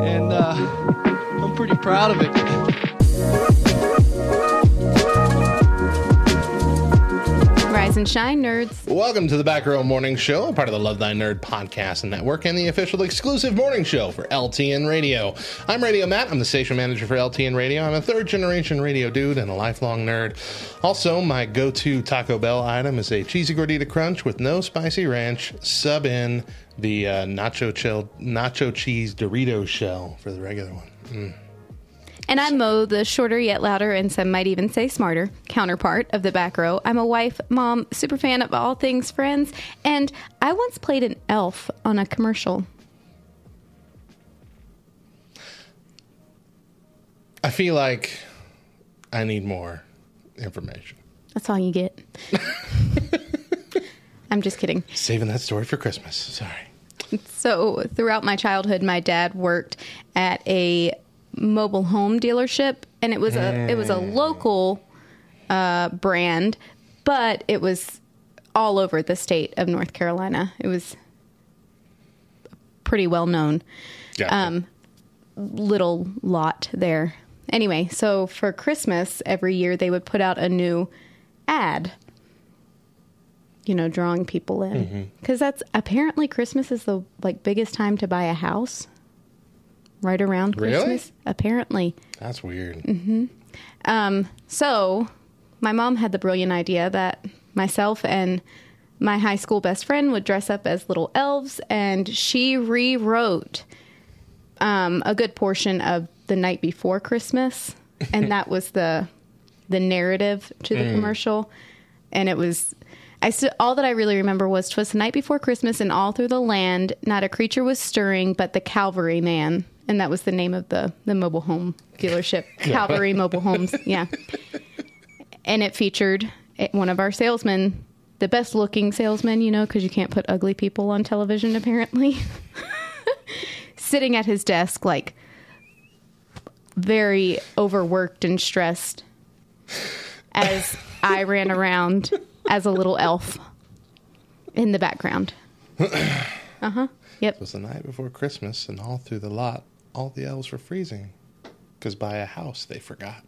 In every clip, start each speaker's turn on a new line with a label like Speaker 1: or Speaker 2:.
Speaker 1: and uh, I'm pretty proud of it.
Speaker 2: Rise and shine, nerds.
Speaker 3: Welcome to the Back Row Morning Show, a part of the Love Thy Nerd podcast and network, and the official exclusive morning show for LTN Radio. I'm Radio Matt. I'm the station manager for LTN Radio. I'm a third generation radio dude and a lifelong nerd. Also, my go to Taco Bell item is a cheesy gordita crunch with no spicy ranch. Sub in the uh, nacho chill, nacho cheese Dorito shell for the regular one. Mm.
Speaker 2: And I'm Mo, the shorter yet louder, and some might even say smarter counterpart of the back row. I'm a wife, mom, super fan of all things friends, and I once played an elf on a commercial.
Speaker 3: I feel like I need more information.
Speaker 2: That's all you get. I'm just kidding.
Speaker 3: Saving that story for Christmas. Sorry.
Speaker 2: So, throughout my childhood, my dad worked at a mobile home dealership, and it was a it was a local uh, brand, but it was all over the state of North Carolina. It was pretty well known.
Speaker 3: Gotcha.
Speaker 2: Um, little lot there. Anyway, so for Christmas every year they would put out a new ad. You know, drawing people in because that's apparently Christmas is the like biggest time to buy a house. Right around
Speaker 3: Really?
Speaker 2: Christmas, apparently.
Speaker 3: That's weird.
Speaker 2: Um, so my mom had the brilliant idea that myself and my high school best friend would dress up as little elves, and she rewrote um, a good portion of the night before Christmas, and that was the the narrative to the commercial, and it was. I st- all that I really remember was twas the night before Christmas, and all through the land, not a creature was stirring, but the Calvary Man, and that was the name of the the mobile home dealership, Calvary Mobile Homes. Yeah, and it featured eh, one of our salesmen, the best looking salesman, you know, because you can't put ugly people on television apparently, sitting at his desk like very overworked and stressed as I ran around as a little elf in the background. Uh huh. Yep.
Speaker 3: It was the night before Christmas, and all through the lot, all the elves were freezing. Because by a house they forgot.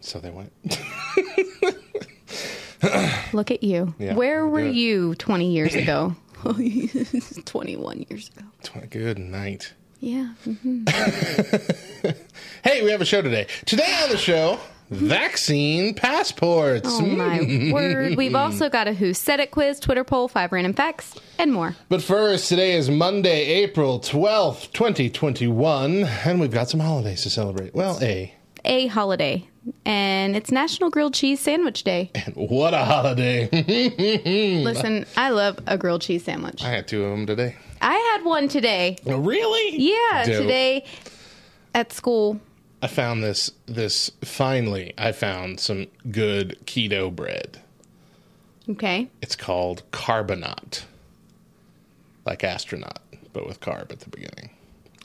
Speaker 3: So they went.
Speaker 2: Look at you.
Speaker 3: Yeah,
Speaker 2: Where were
Speaker 3: good.
Speaker 2: you 20 years ago? 21 years ago.
Speaker 3: Good night.
Speaker 2: Yeah.
Speaker 3: Hey, we have a show today. Today on the show, vaccine passports.
Speaker 2: Oh my hmm. word. We've also got a Who Said It quiz, Twitter poll, five random facts, and more.
Speaker 3: But first, today is Monday, April 12th, 2021, and we've got some holidays to celebrate. Well, A.
Speaker 2: A holiday. And it's National Grilled Cheese Sandwich Day.
Speaker 3: And what a holiday.
Speaker 2: Listen, I love a grilled cheese sandwich.
Speaker 3: I had two of them today.
Speaker 2: I had one today.
Speaker 3: Oh, really?
Speaker 2: Yeah,
Speaker 3: Dope.
Speaker 2: today at school.
Speaker 3: I found this this finally I found some good keto bread.
Speaker 2: Okay.
Speaker 3: It's called Carbonaut. Like astronaut, but with carb at the beginning.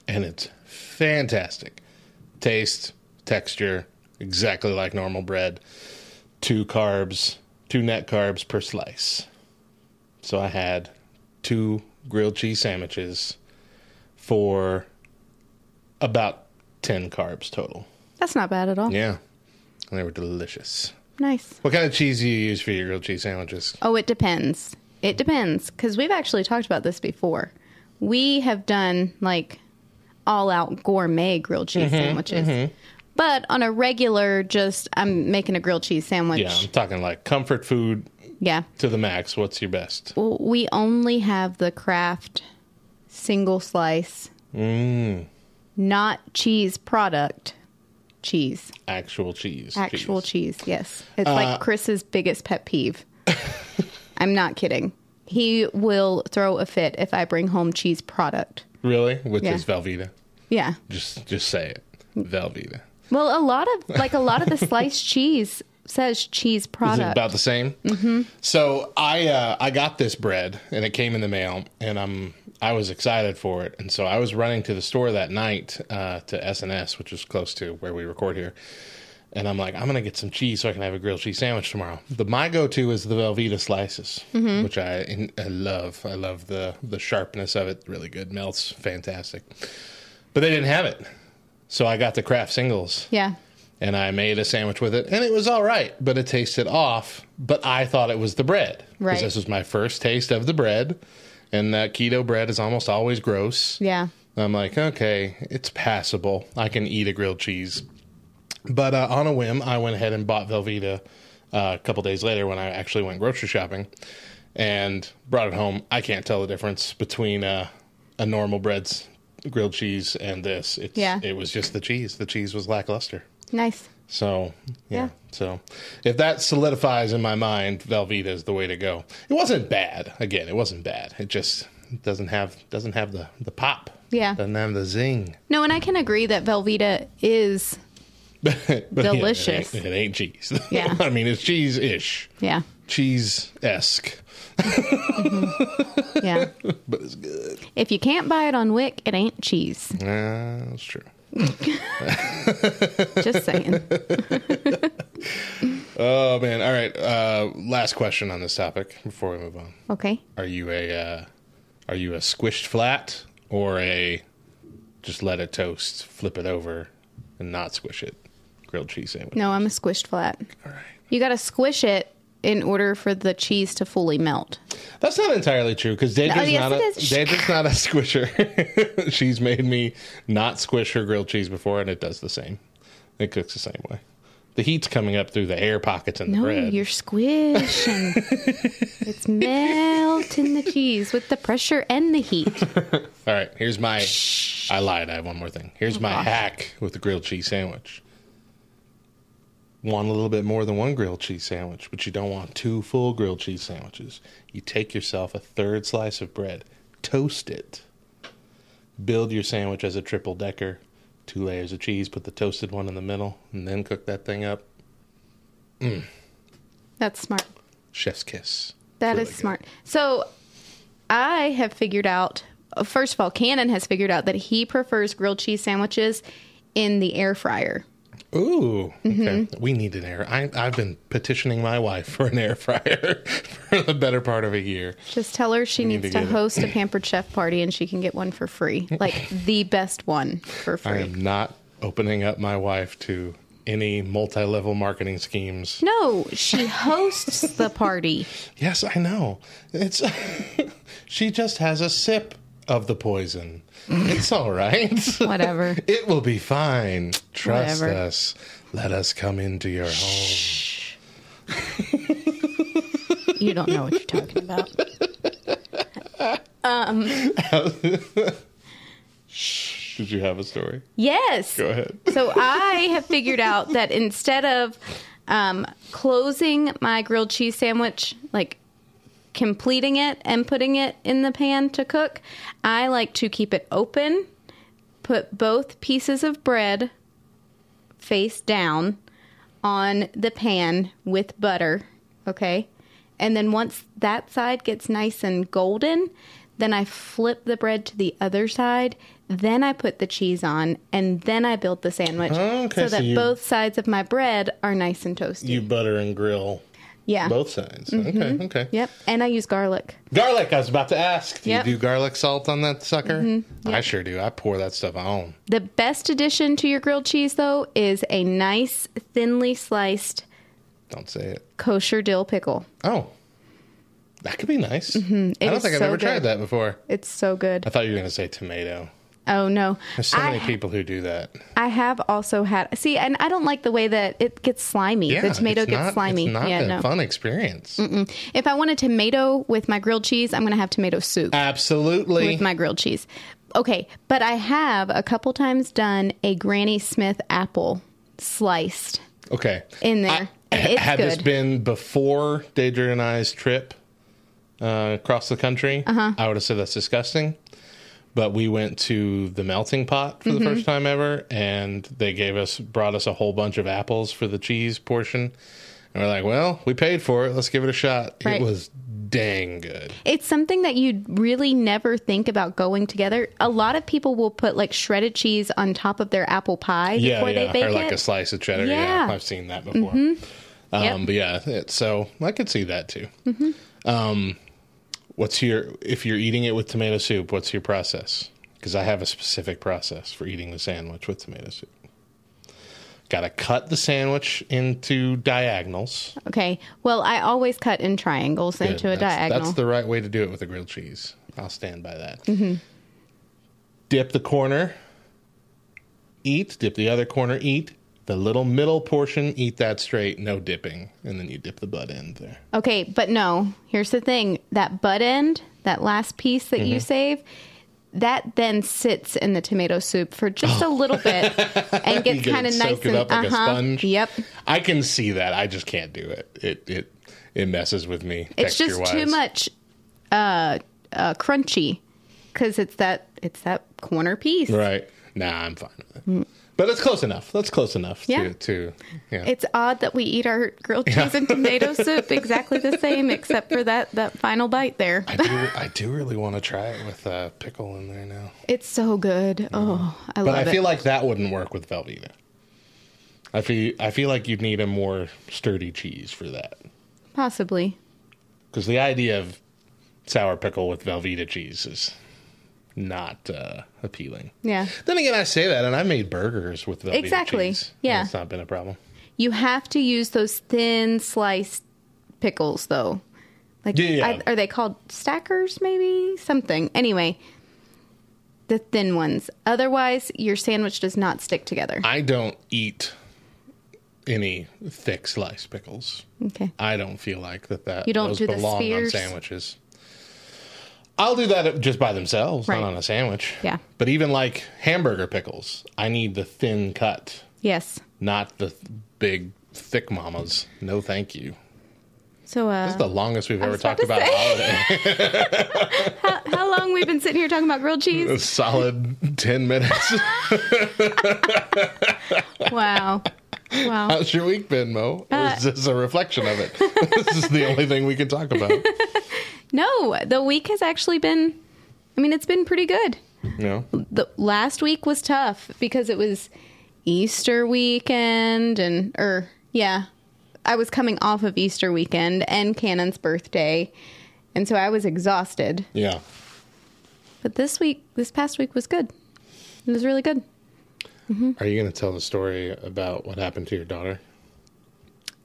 Speaker 3: And it's fantastic. Taste, texture, exactly like normal bread. Two carbs, two net carbs per slice. So I had two grilled cheese sandwiches for about 10 carbs total.
Speaker 2: That's not bad at all.
Speaker 3: Yeah. And they were delicious.
Speaker 2: Nice.
Speaker 3: What kind of cheese do you use for your grilled cheese sandwiches?
Speaker 2: Oh, it depends. It depends because we've actually talked about this before. We have done like all out gourmet grilled cheese
Speaker 3: Mm-hmm,
Speaker 2: sandwiches. But on a regular, just I'm making a grilled cheese sandwich.
Speaker 3: Yeah, I'm talking like comfort food
Speaker 2: Yeah.
Speaker 3: to the max. What's your best?
Speaker 2: Well, we only have the Kraft single slice,
Speaker 3: Mm,
Speaker 2: not cheese product cheese.
Speaker 3: actual cheese.
Speaker 2: Actual
Speaker 3: cheese.
Speaker 2: cheese, yes. It's
Speaker 3: Uh,
Speaker 2: like Chris's biggest pet peeve. I'm not kidding. He will throw a fit if I bring home cheese product.
Speaker 3: Really? Which
Speaker 2: Yeah.
Speaker 3: is Velveeta.
Speaker 2: Yeah.
Speaker 3: Just just say it. Velveeta.
Speaker 2: Well, a lot of like a lot of the sliced cheese says cheese
Speaker 3: Is it
Speaker 2: product.
Speaker 3: about the same? Mm-hmm. So I uh, I got this bread and it came in the mail and I'm I was excited for it and so I was running to the store that night uh, to SNS which is close to where we record here and I'm like I'm gonna get some cheese so I can have a grilled cheese sandwich tomorrow. The my go to is the Velveeta slices which I, I love. I love the the sharpness of it. Really good. Melts fantastic. But they didn't have it. So I got the Kraft singles
Speaker 2: yeah.
Speaker 3: and I made a sandwich with it, and it was all right, but it tasted off. But I thought it was the bread
Speaker 2: Right.
Speaker 3: this was my first taste of the bread, and that keto bread is almost always gross.
Speaker 2: Yeah.
Speaker 3: I'm like, okay, it's passable. I can eat a grilled cheese. But uh, on a whim, I went ahead and bought Velveeta uh, a couple days later when I actually went grocery shopping and brought it home. I can't tell the difference between uh, a normal bread's grilled cheese and this. It's,
Speaker 2: Yeah.
Speaker 3: It was just the cheese. The cheese was lackluster.
Speaker 2: Nice.
Speaker 3: So yeah.
Speaker 2: Yeah.
Speaker 3: So if that solidifies in my mind, Velveeta is the way to go. It wasn't bad. Again, it wasn't bad. It just doesn't have doesn't have the the pop.
Speaker 2: Yeah.
Speaker 3: Doesn't have the zing.
Speaker 2: No, and I can agree that Velveeta is
Speaker 3: But yeah, it
Speaker 2: Delicious.
Speaker 3: ain't- it, ain't, cheese.
Speaker 2: Yeah.
Speaker 3: I mean, it's cheese ish,
Speaker 2: yeah.
Speaker 3: cheese esque, mm-hmm.
Speaker 2: Yeah.
Speaker 3: but it's good.
Speaker 2: if you can't buy it on Wick, it ain't cheese.
Speaker 3: Yeah, that's true.
Speaker 2: Just saying.
Speaker 3: Oh man! All right. Uh, last question on this topic before we move on.
Speaker 2: Okay.
Speaker 3: Are you a uh, are you a squished flat or a just let it toast, flip it over, and not squish it grilled cheese sandwich?
Speaker 2: No, I'm a squished flat.
Speaker 3: All right.
Speaker 2: You got to squish it in order for the cheese to fully melt.
Speaker 3: That's not entirely true because Deidre's,
Speaker 2: No, oh, yes,
Speaker 3: not a. Deidre's not a squisher. She's made me not squish her grilled cheese before, and it does the same. It cooks the same way. The heat's coming up through the air pockets in the
Speaker 2: No,
Speaker 3: bread.
Speaker 2: you're squishing. it's melting the cheese with the pressure and the heat.
Speaker 3: All right, here's my. I lied. I have one more thing. Here's oh, my
Speaker 2: gosh.
Speaker 3: hack with the grilled cheese sandwich. Want a little bit more than one grilled cheese sandwich, but you don't want two full grilled cheese sandwiches. You take yourself a third slice of bread, toast it, build your sandwich as a triple decker, two layers of cheese, put the toasted one in the middle, and then cook that thing up. Mm.
Speaker 2: That's smart.
Speaker 3: Chef's kiss.
Speaker 2: That
Speaker 3: Really
Speaker 2: is
Speaker 3: good.
Speaker 2: smart. So I have figured out, first of all, Cannon has figured out that he prefers grilled cheese sandwiches in the air fryer.
Speaker 3: Ooh, okay.
Speaker 2: Mm-hmm.
Speaker 3: We need an air. I, I've been petitioning my wife for an air fryer for the better part of a year.
Speaker 2: Just tell her she
Speaker 3: need
Speaker 2: needs
Speaker 3: to
Speaker 2: to
Speaker 3: it.
Speaker 2: host a pampered chef party and she can get one for free. Like the best one for free.
Speaker 3: I am not opening up my wife to any multi-level marketing schemes.
Speaker 2: No, she hosts the party.
Speaker 3: Yes, I know. It's she just has a sip of the poison. It's all right.
Speaker 2: Whatever.
Speaker 3: It will be fine. Trust
Speaker 2: Whatever.
Speaker 3: us. Let us come into your home.
Speaker 2: You don't know what you're talking about. Um.
Speaker 3: Did you have a story?
Speaker 2: Yes.
Speaker 3: Go ahead.
Speaker 2: So I have figured out that instead of um, closing my grilled cheese sandwich, like completing it and putting it in the pan to cook, I like to keep it open, put both pieces of bread face down on the pan with butter, okay? And then once that side gets nice and golden, then I flip the bread to the other side, then I put the cheese on, and then I build the sandwich
Speaker 3: okay,
Speaker 2: so
Speaker 3: so
Speaker 2: that
Speaker 3: you-
Speaker 2: both sides of my bread are nice and toasty.
Speaker 3: You butter and grill
Speaker 2: yeah.
Speaker 3: both sides. Okay, okay.
Speaker 2: Yep. And I use garlic.
Speaker 3: Garlic, I was about to ask. Do
Speaker 2: Yep.
Speaker 3: you do garlic salt on that sucker? I sure do. I pour that stuff on.
Speaker 2: The best addition to your grilled cheese, though, is a nice, thinly sliced
Speaker 3: Don't say it.
Speaker 2: kosher dill pickle.
Speaker 3: Oh. That could be nice. I don't
Speaker 2: Mm-hmm.
Speaker 3: think I've
Speaker 2: so
Speaker 3: ever tried that before.
Speaker 2: It's so good.
Speaker 3: I thought you were going to say tomato.
Speaker 2: Oh no,
Speaker 3: There's so many
Speaker 2: I,
Speaker 3: people who do that.
Speaker 2: I have also had see, and I don't like the way that it gets slimy.
Speaker 3: Yeah,
Speaker 2: the tomato gets
Speaker 3: not,
Speaker 2: slimy.
Speaker 3: It's not
Speaker 2: yeah,
Speaker 3: a
Speaker 2: no.
Speaker 3: fun experience.
Speaker 2: If I want a tomato with my grilled cheese, I'm going to have tomato soup
Speaker 3: Absolutely.
Speaker 2: with my grilled cheese. Okay, but I have a couple times done a Granny Smith apple sliced.
Speaker 3: okay.
Speaker 2: in there, it's
Speaker 3: had this been before Deidre and I's trip uh, across the country,
Speaker 2: Uh-huh.
Speaker 3: I would have said that's disgusting. But we went to the melting pot for
Speaker 2: Mm-hmm.
Speaker 3: the first time ever, and they gave us brought us a whole bunch of apples for the cheese portion. And we're like, well, we paid for it. Let's give it a shot.
Speaker 2: Right.
Speaker 3: It was dang good.
Speaker 2: It's something that you really never think about going together. A lot of people will put like shredded cheese on top of their apple pie
Speaker 3: Yeah,
Speaker 2: before
Speaker 3: yeah,
Speaker 2: they bake it.
Speaker 3: or like
Speaker 2: it.
Speaker 3: a slice of cheddar. Yeah,
Speaker 2: Yeah. Mm-hmm.
Speaker 3: I've seen that before. Um,
Speaker 2: Yep.
Speaker 3: But yeah, it, so I could see that too. Um, what's your if you're eating it with tomato soup? What's your process? Because I have a specific process for eating the sandwich with tomato soup. Got to cut the sandwich into diagonals.
Speaker 2: Okay. Well, I always cut in triangles
Speaker 3: Good.
Speaker 2: into a
Speaker 3: that's,
Speaker 2: diagonal.
Speaker 3: That's the right way to do it with a grilled cheese. I'll stand by that.
Speaker 2: Mm-hmm.
Speaker 3: Dip the corner, eat. Dip the other corner, eat. The little middle portion, eat that straight, no dipping, and then you dip the butt end there.
Speaker 2: Okay, but no. Here's the thing: that butt end, that last piece that
Speaker 3: Mm-hmm.
Speaker 2: you save, that then sits in the tomato soup for just a little bit and gets
Speaker 3: get
Speaker 2: kind of nice and
Speaker 3: up like
Speaker 2: uh-huh.
Speaker 3: sponge.
Speaker 2: Yep.
Speaker 3: I can see that. I just can't do it. It it it messes with me.
Speaker 2: It's just too much uh, uh, crunchy because it's that it's that corner piece.
Speaker 3: Right. Nah, I'm fine with it. But it's close enough. That's close enough
Speaker 2: Yeah.
Speaker 3: to to yeah.
Speaker 2: It's odd that we eat our grilled cheese and tomato soup exactly the same, except for that that final bite there.
Speaker 3: I do I do really want to try it with uh, pickle in there now.
Speaker 2: It's so good. Oh, I
Speaker 3: But
Speaker 2: love
Speaker 3: I
Speaker 2: it.
Speaker 3: But I feel like that wouldn't work with Velveeta. I feel I feel like you'd need a more sturdy cheese for that.
Speaker 2: Possibly.
Speaker 3: Because the idea of sour pickle with Velveeta cheese is not uh, appealing.
Speaker 2: Yeah.
Speaker 3: Then again, I say that, and I made burgers with Velveeta
Speaker 2: Exactly.
Speaker 3: cheese.
Speaker 2: Yeah.
Speaker 3: it's not been a problem.
Speaker 2: You have to use those thin sliced pickles, though. Like,
Speaker 3: Yeah.
Speaker 2: I- are they called stackers? Maybe something. Anyway, the thin ones. Otherwise, your sandwich does not stick together.
Speaker 3: I don't eat any thick sliced pickles.
Speaker 2: Okay.
Speaker 3: I don't feel like that. That
Speaker 2: You don't
Speaker 3: those
Speaker 2: do the
Speaker 3: belong on sandwiches. I'll do that just by themselves,
Speaker 2: Right.
Speaker 3: not on a sandwich.
Speaker 2: Yeah.
Speaker 3: But even like hamburger pickles, I need the thin cut,
Speaker 2: Yes.
Speaker 3: not the th- big thick mamas. No, thank you.
Speaker 2: So, uh,
Speaker 3: That's the longest we've ever
Speaker 2: was about
Speaker 3: talked
Speaker 2: to
Speaker 3: about
Speaker 2: say.
Speaker 3: holiday.
Speaker 2: how, how long we've been sitting here talking about grilled
Speaker 3: a
Speaker 2: cheese?
Speaker 3: solid ten minutes.
Speaker 2: Wow. Wow.
Speaker 3: How's your week been, Mo? Or
Speaker 2: Uh,
Speaker 3: is this a reflection of it? this is the only thing we can talk about.
Speaker 2: No, the week has actually been, I mean, it's been pretty good.
Speaker 3: Know?
Speaker 2: the last week was tough because it was Easter weekend and or yeah, I was coming off of Easter weekend and Cannon's birthday. And so I was exhausted.
Speaker 3: Yeah.
Speaker 2: But this week, this past week was good. It was really good. Mm-hmm.
Speaker 3: Are you going to tell the story about what happened to your daughter?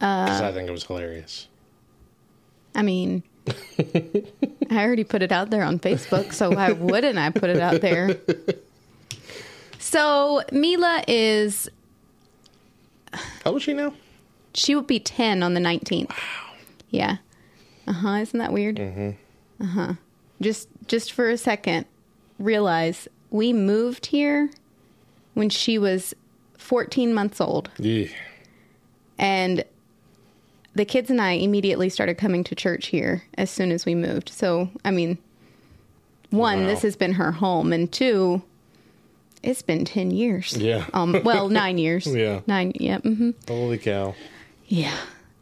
Speaker 3: Uh, because I think it was hilarious.
Speaker 2: I mean, I already put it out there on Facebook, so why wouldn't I put it out there? So Mila is
Speaker 3: How old is she now?
Speaker 2: She will be 10 on the 19th. Wow. Yeah. Uh huh. Isn't that weird? Mm-hmm. Uh huh. Just, just for a second, realize we moved here when she was 14 months old.
Speaker 3: Yeah.
Speaker 2: And the kids and I immediately started coming to church here as soon as we moved. So, I mean, one,
Speaker 3: Wow.
Speaker 2: this has been her home, and two, it's been 10 years.
Speaker 3: Yeah.
Speaker 2: Um, well, nine years.
Speaker 3: Yeah.
Speaker 2: Nine. Yeah. Mm-hmm.
Speaker 3: Holy cow.
Speaker 2: Yeah.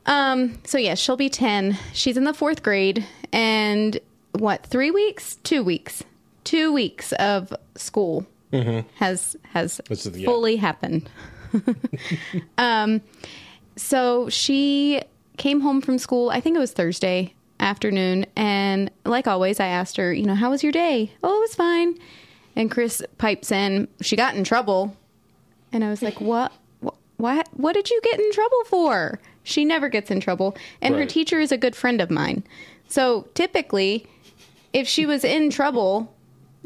Speaker 2: Um, so yeah, she'll be 10. She's in the fourth grade and what, three weeks? Two weeks. Two weeks of school has, has
Speaker 3: is- yeah.
Speaker 2: fully happened. um, so she came home from school, I think it was Thursday afternoon. And like always, I asked her, you know, how was your day? Oh, it was fine. And Chris pipes in, she got in trouble. And I was like, what? What? What did you get in trouble for? She never gets in trouble. And her teacher is a good friend of mine. So typically, if she was in trouble,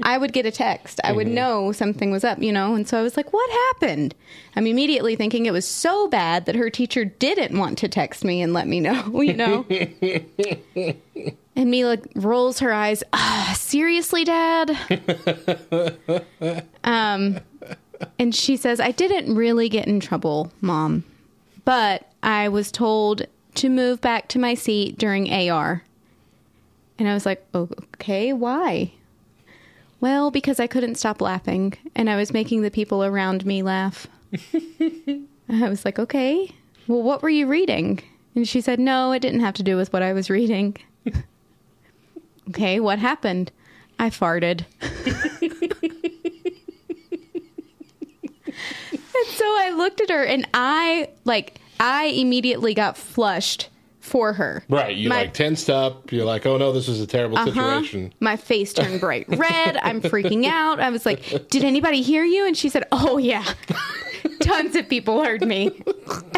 Speaker 2: I would get a text. I would know something was up, you know? And so I was like, what happened? I'm immediately thinking it was so bad that her teacher didn't want to text me and let me know, you know? and Mila rolls her eyes. Ah, seriously, Dad? um, and she says, I didn't really get in trouble, Mom, but I was told to move back to my seat during AR. And I was like, okay, why? Well, because I couldn't stop laughing and I was making the people around me laugh. I was like, okay, well, what were you reading? And she said, no, it didn't have to do with what I was reading. okay, what happened? I farted. and so I looked at her and I, like, I immediately got flushed for her.
Speaker 3: Right. You
Speaker 2: My-
Speaker 3: like tensed up. You're like, oh no, this is a terrible
Speaker 2: Uh-huh.
Speaker 3: situation.
Speaker 2: My face turned bright red. I'm freaking out. I was like, Did anybody hear you? And she said, Oh, yeah. Tons of people heard me.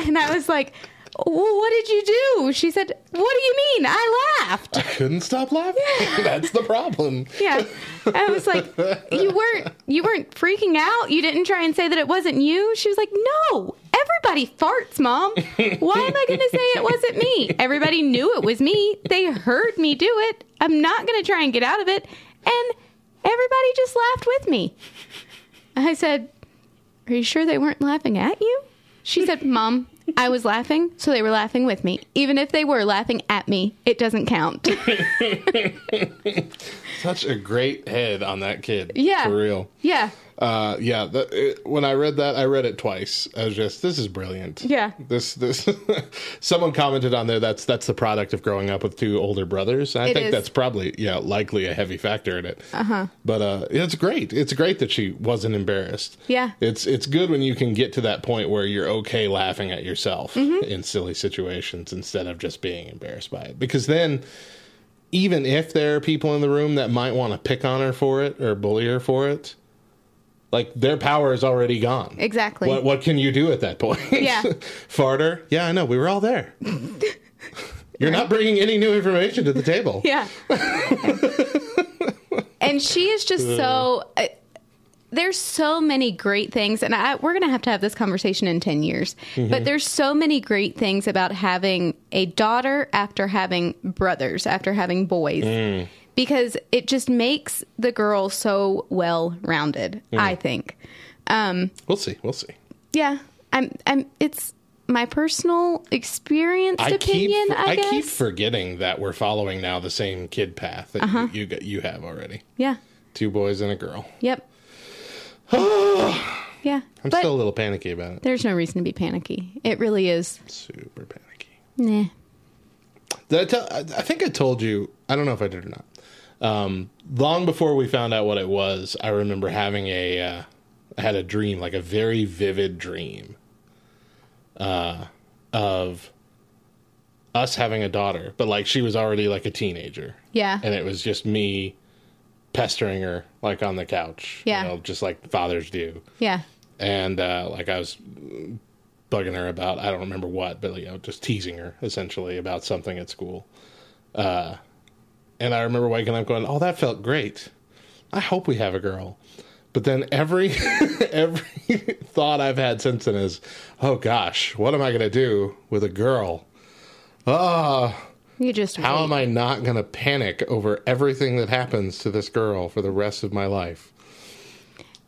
Speaker 2: And I was like, well, What did you do? She said, What do you mean? I laughed.
Speaker 3: I couldn't stop laughing. That's the problem.
Speaker 2: Yeah. I was like, You weren't you weren't freaking out? You didn't try and say that it wasn't you? She was like, No. Everybody farts, mom. Why am I going to say it wasn't me? Everybody knew it was me. They heard me do it. I'm not going to try and get out of it. And everybody just laughed with me. I said, Are you sure they weren't laughing at you? She said, Mom, I was laughing, so they were laughing with me. Even if they were laughing at me, it doesn't count.
Speaker 3: Such a great head on that kid.
Speaker 2: Yeah.
Speaker 3: For real.
Speaker 2: yeah.
Speaker 3: Uh, yeah. The, it, when I read that, I read it twice. I was just, this is brilliant.
Speaker 2: Yeah.
Speaker 3: This, this. someone commented on there. That's that's the product of growing up with two older brothers. I
Speaker 2: It
Speaker 3: think
Speaker 2: is.
Speaker 3: that's probably yeah, likely a heavy factor in it. Uh-huh. But uh, it's great. It's great that she wasn't embarrassed.
Speaker 2: Yeah.
Speaker 3: It's it's good when you can get to that point where you're okay laughing at yourself
Speaker 2: Mm-hmm.
Speaker 3: in silly situations instead of just being embarrassed by it. Because then even if there are people in the room that might want to pick on her for it or bully her for it, like their power is already gone.
Speaker 2: Exactly.
Speaker 3: What what can you do at that point?
Speaker 2: Yeah.
Speaker 3: Farter? Yeah, I know. We were all there. You're not bringing any new information to the table.
Speaker 2: Yeah. and she is just so. Uh, there's so many great things, and I, we're going to have to have this conversation in 10 years. But there's so many great things about having a daughter after having brothers, after having boys, because it just makes the girl so well rounded, I think. Um,
Speaker 3: We'll see. We'll see.
Speaker 2: yeah. I'm, I'm, it's my personal experienced
Speaker 3: I
Speaker 2: opinion,
Speaker 3: keep
Speaker 2: I,
Speaker 3: I,
Speaker 2: guess.
Speaker 3: keep forgetting that we're following now the same kid path that
Speaker 2: Uh-huh.
Speaker 3: you, you you have already.
Speaker 2: yeah.
Speaker 3: Two boys and a girl.
Speaker 2: Yep. yeah.
Speaker 3: I'm still a little panicky about it.
Speaker 2: there's no reason to be panicky. It really is.
Speaker 3: Super panicky.
Speaker 2: Nah.
Speaker 3: Did I, tell, I think I told you. I don't know if I did or not. Um, long before we found out what it was, I remember having a. Uh, I had a dream, like a very vivid dream, uh, of us having a daughter, but like she was already like a teenager,
Speaker 2: Yeah.
Speaker 3: and it was just me pestering her like on the couch,
Speaker 2: Yeah.
Speaker 3: you know, just like fathers do
Speaker 2: Yeah.
Speaker 3: and uh, like I was bugging her about I don't remember what, but you know, just teasing her essentially about something at school. Uh, and I remember waking up going, "Oh, that felt great. I hope we have a girl." But then every every thought I've had since then is, "Oh gosh, what am I going to do with a girl? Oh,
Speaker 2: You just
Speaker 3: how
Speaker 2: wait.
Speaker 3: am I not going to panic over everything that happens to this girl for the rest of my life?"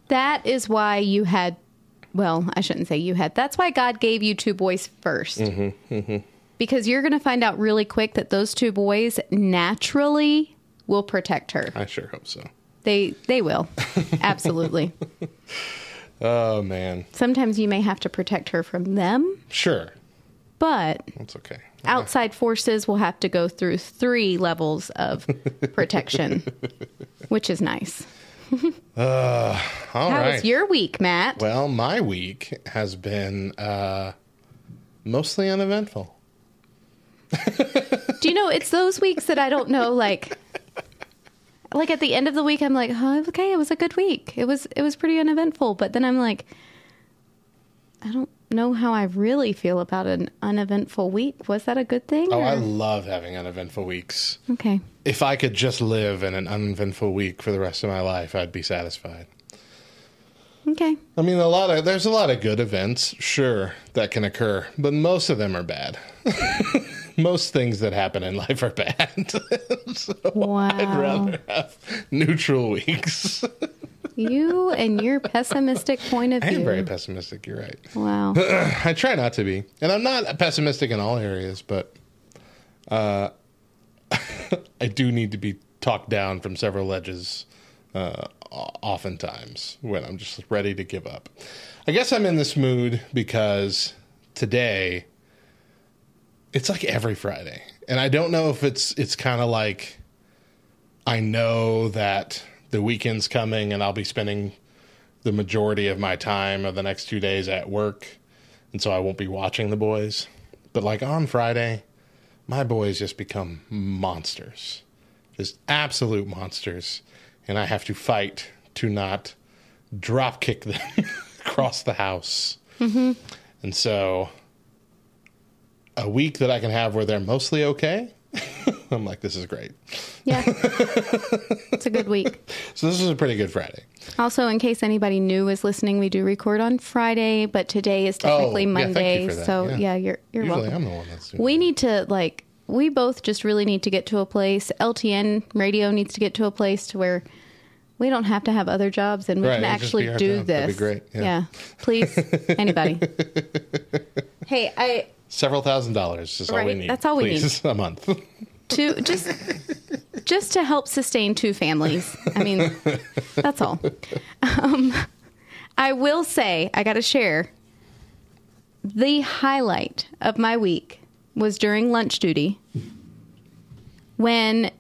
Speaker 2: That is why you had. Well, I shouldn't say you had. That's why God gave you two boys 1st Because you're going to find out really quick that those two boys naturally will protect her.
Speaker 3: I sure hope so.
Speaker 2: They they will. Absolutely.
Speaker 3: Oh man.
Speaker 2: Sometimes you may have to protect her from them,
Speaker 3: Sure.
Speaker 2: but
Speaker 3: That's okay.
Speaker 2: outside forces will have to go through three levels of protection, which is nice.
Speaker 3: All
Speaker 2: How
Speaker 3: right.
Speaker 2: was your week, Matt?
Speaker 3: well, my week has been uh, mostly uneventful.
Speaker 2: Do you know it's those weeks that I don't know like like at the end of the week I'm like, "Oh, okay, it was a good week. It was it was pretty uneventful." But then I'm like I don't know how I really feel about an uneventful week. Was that a good thing?
Speaker 3: Oh,
Speaker 2: or-
Speaker 3: I love having uneventful weeks.
Speaker 2: Okay.
Speaker 3: If I could just live in an uneventful week for the rest of my life, I'd be satisfied.
Speaker 2: Okay.
Speaker 3: I mean, a lot of there's a lot of good events, sure, that can occur, but most of them are bad. most things that happen in life are bad. so
Speaker 2: Wow.
Speaker 3: I'd rather have neutral weeks.
Speaker 2: You and your pessimistic point of view.
Speaker 3: I am very pessimistic. You're right.
Speaker 2: wow.
Speaker 3: I try not to be, and I'm not pessimistic in all areas, but uh, I do need to be talked down from several ledges uh, oftentimes when I'm just ready to give up. I guess I'm in this mood because today it's like every Friday. And I don't know if it's it's kind of like I know that the weekend's coming and I'll be spending the majority of my time of the next 2 days at work and so I won't be watching the boys. But like on Friday, my boys just become monsters. Just absolute monsters. And I have to fight to not drop kick them across the house. Mm-hmm. And so a week that I can have where they're mostly okay, I'm like, this is great.
Speaker 2: Yeah. it's a good week.
Speaker 3: So this is a pretty good Friday.
Speaker 2: Also, in case anybody new is listening, we do record on Friday, but today is technically
Speaker 3: Oh, yeah,
Speaker 2: Monday. So
Speaker 3: yeah.
Speaker 2: yeah, you're you're
Speaker 3: Usually
Speaker 2: welcome.
Speaker 3: I'm the one that's doing
Speaker 2: We need to like we both just really need to get to a place. LTN radio needs to get to a place to where we don't have to have other jobs and we
Speaker 3: Right,
Speaker 2: can actually do
Speaker 3: job.
Speaker 2: this.
Speaker 3: Great, yeah.
Speaker 2: Please, anybody. hey, I
Speaker 3: Several thousand dollars is all we need.
Speaker 2: that's all we
Speaker 3: please, a month.
Speaker 2: to just just to help sustain two families. I mean, that's all. Um, I will say I got to share the highlight of my week was during lunch duty when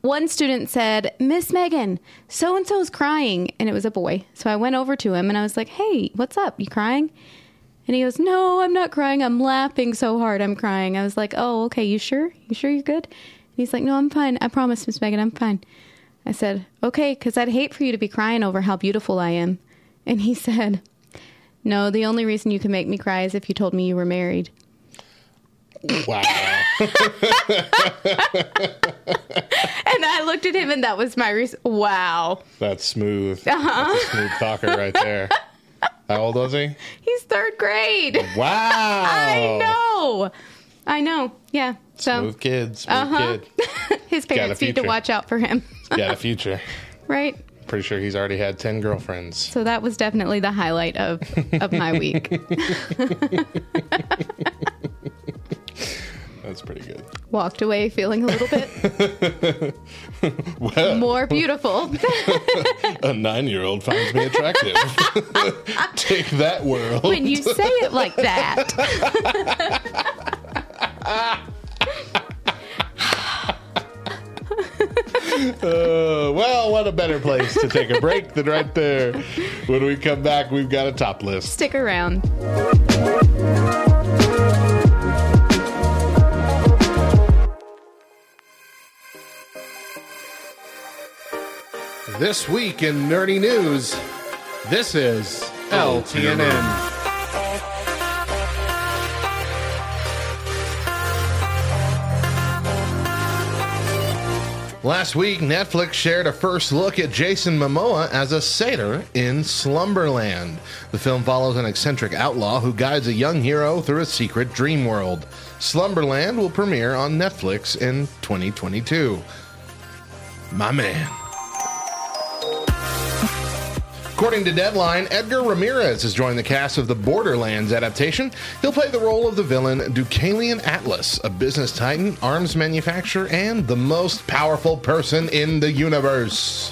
Speaker 2: one student said, Miss Megan, so and so's crying. And it was a boy. So I went over to him and I was like, Hey, what's up? You crying? And he goes, No, I'm not crying. I'm laughing so hard. I'm crying. I was like, Oh, okay. You sure? You sure you're good? And he's like, No, I'm fine. I promise, Miss Megan, I'm fine. I said, Okay, because I'd hate for you to be crying over how beautiful I am. And he said, No, the only reason you can make me cry is if you told me you were married.
Speaker 3: wow.
Speaker 2: And I looked at him and that was my res- wow.
Speaker 3: That's smooth.
Speaker 2: Uh-huh.
Speaker 3: That's a smooth talker right there. How old was he?
Speaker 2: He's third grade.
Speaker 3: Wow.
Speaker 2: I know. I know. Yeah. So
Speaker 3: Smooth kid. Smooth
Speaker 2: Uh-huh.
Speaker 3: kid.
Speaker 2: his parents need to watch out for him.
Speaker 3: Got a future.
Speaker 2: right?
Speaker 3: Pretty sure he's already had 10 girlfriends.
Speaker 2: So that was definitely the highlight of of my week.
Speaker 3: That's pretty good.
Speaker 2: Walked away feeling a little bit
Speaker 3: Well,
Speaker 2: more beautiful.
Speaker 3: a nine year old finds me attractive. Take that world.
Speaker 2: when you say it like that.
Speaker 3: Uh, well, what a better place to take a break than right there. When we come back, we've got a top list.
Speaker 2: Stick around.
Speaker 3: This week in nerdy news, this is LTNN. Last week, Netflix shared a first look at Jason Momoa as a satyr in Slumberland. The film follows an eccentric outlaw who guides a young hero through a secret dream world. Slumberland will premiere on Netflix in 2022. My man. According to Deadline, Edgar Ramirez has joined the cast of the Borderlands adaptation. He'll play the role of the villain Deucalion Atlas, a business titan, arms manufacturer, and the most powerful person in the universe.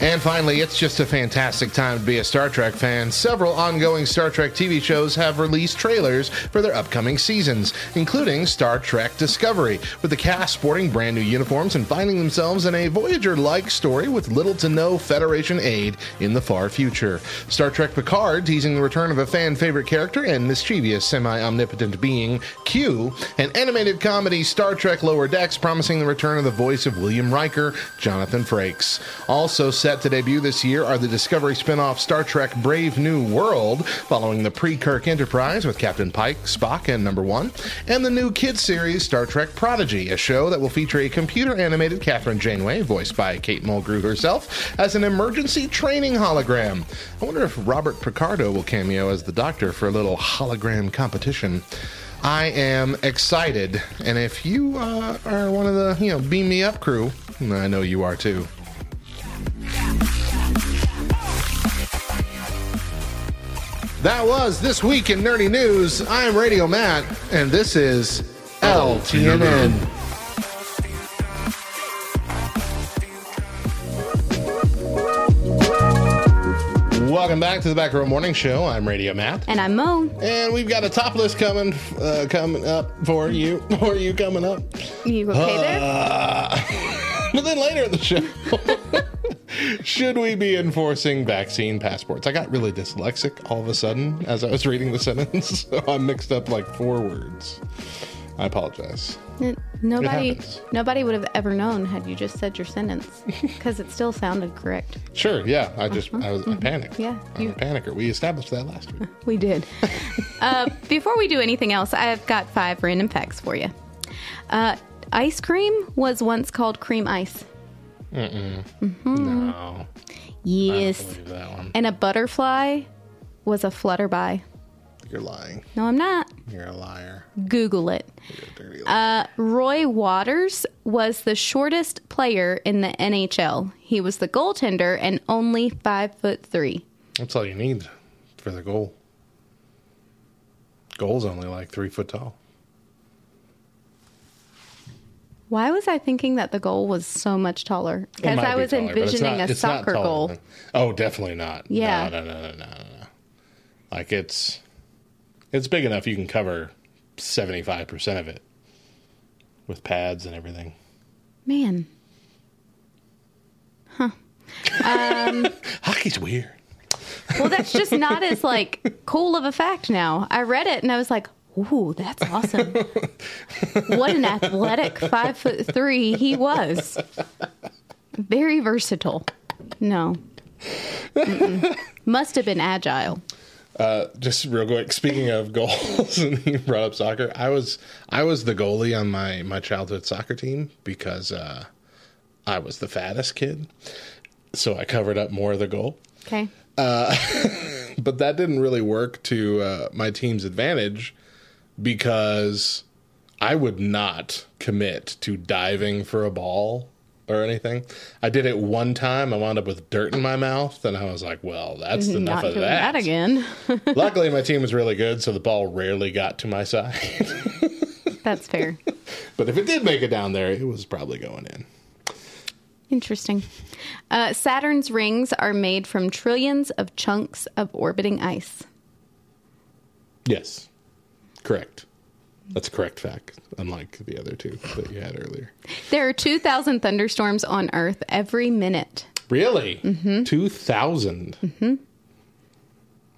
Speaker 3: And finally, it's just a fantastic time to be a Star Trek fan. Several ongoing Star Trek TV shows have released trailers for their upcoming seasons, including Star Trek Discovery, with the cast sporting brand new uniforms and finding themselves in a Voyager like story with little to no Federation aid in the far future. Star Trek Picard teasing the return of a fan favorite character and mischievous semi omnipotent being, Q, and animated comedy Star Trek Lower Decks promising the return of the voice of William Riker, Jonathan Frakes. Also set to debut this year are the Discovery spin off Star Trek Brave New World, following the pre Kirk Enterprise with Captain Pike, Spock, and Number One, and the new kids series Star Trek Prodigy, a show that will feature a computer animated Kathryn Janeway, voiced by Kate Mulgrew herself, as an emergency training hologram. I wonder if Robert Picardo will cameo as the Doctor for a little hologram competition. I am excited, and if you uh, are one of the you know beam me up crew, I know you are too. That was This Week in Nerdy News. I'm Radio Matt, and this is LTNN. Welcome back to the Back Row Morning Show. I'm Radio Matt.
Speaker 2: And I'm Mo.
Speaker 3: And we've got a top list coming uh, coming up for you. For you coming up.
Speaker 2: You okay there?
Speaker 3: Uh, but then later in the show, should we be enforcing vaccine passports? I got really dyslexic all of a sudden as I was reading the sentence, so I mixed up like four words. I apologize.
Speaker 2: N- Nobody,
Speaker 3: happens.
Speaker 2: nobody would have ever known had you just said your sentence because it still sounded correct.
Speaker 3: Sure, yeah. I just I was I panicked.
Speaker 2: Uh-huh. Yeah,
Speaker 3: I'm
Speaker 2: you-
Speaker 3: a panicker. We established that last week.
Speaker 2: We did. uh, before we do anything else, I've got five random facts for you. Uh, ice cream was once called cream ice.
Speaker 3: No,
Speaker 2: Yes.
Speaker 3: I don't believe that one.
Speaker 2: And a butterfly was a flutterby.
Speaker 3: You're lying.
Speaker 2: No, I'm not.
Speaker 3: You're a liar.
Speaker 2: Google it.
Speaker 3: You're a dirty liar.
Speaker 2: Uh, Roy Worters was the shortest player in the NHL. He was the goaltender and only five foot three.
Speaker 3: That's all you need for the goal. Goal's only like three foot tall.
Speaker 2: Why was I thinking that the goal was so much taller? Because I was
Speaker 3: taller,
Speaker 2: envisioning
Speaker 3: not-
Speaker 2: a soccer goal.
Speaker 3: than- oh, definitely not.
Speaker 2: Yeah.
Speaker 3: No, no, no, no, no, no, no. Like it's it's big enough you can cover seventy five percent of it with pads and everything.
Speaker 2: Man, Huh.
Speaker 3: Um, Hockey's weird.
Speaker 2: well, that's just not as like cool of a fact now. I read it and I was like, "Ooh, that's awesome! what an athletic five foot three he was. Very versatile. No, Mm-mm. must have been agile.
Speaker 3: Uh, Just real quick. Speaking of goals, and you brought up soccer. I was I was the goalie on my my childhood soccer team because uh, I was the fattest kid, so I covered up more of the goal.
Speaker 2: Okay, Uh,
Speaker 3: but that didn't really work to uh, my team's advantage because I would not commit to diving for a ball or anything. I did it one time. I wound up with dirt in my mouth, and I was like, "Well, that's enough of that."
Speaker 2: that again.
Speaker 3: Luckily, my team was really good, so the ball rarely got to my side.
Speaker 2: that's fair.
Speaker 3: but if it did make it down there, it was probably going in.
Speaker 2: Interesting. Uh, Saturn's rings are made from trillions of chunks of orbiting ice.
Speaker 3: Yes, correct. That's a correct fact, unlike the other two that you had earlier.
Speaker 2: There are 2,000 thunderstorms on Earth every minute.
Speaker 3: Really? Mm-hmm. 2,000. Mm-hmm.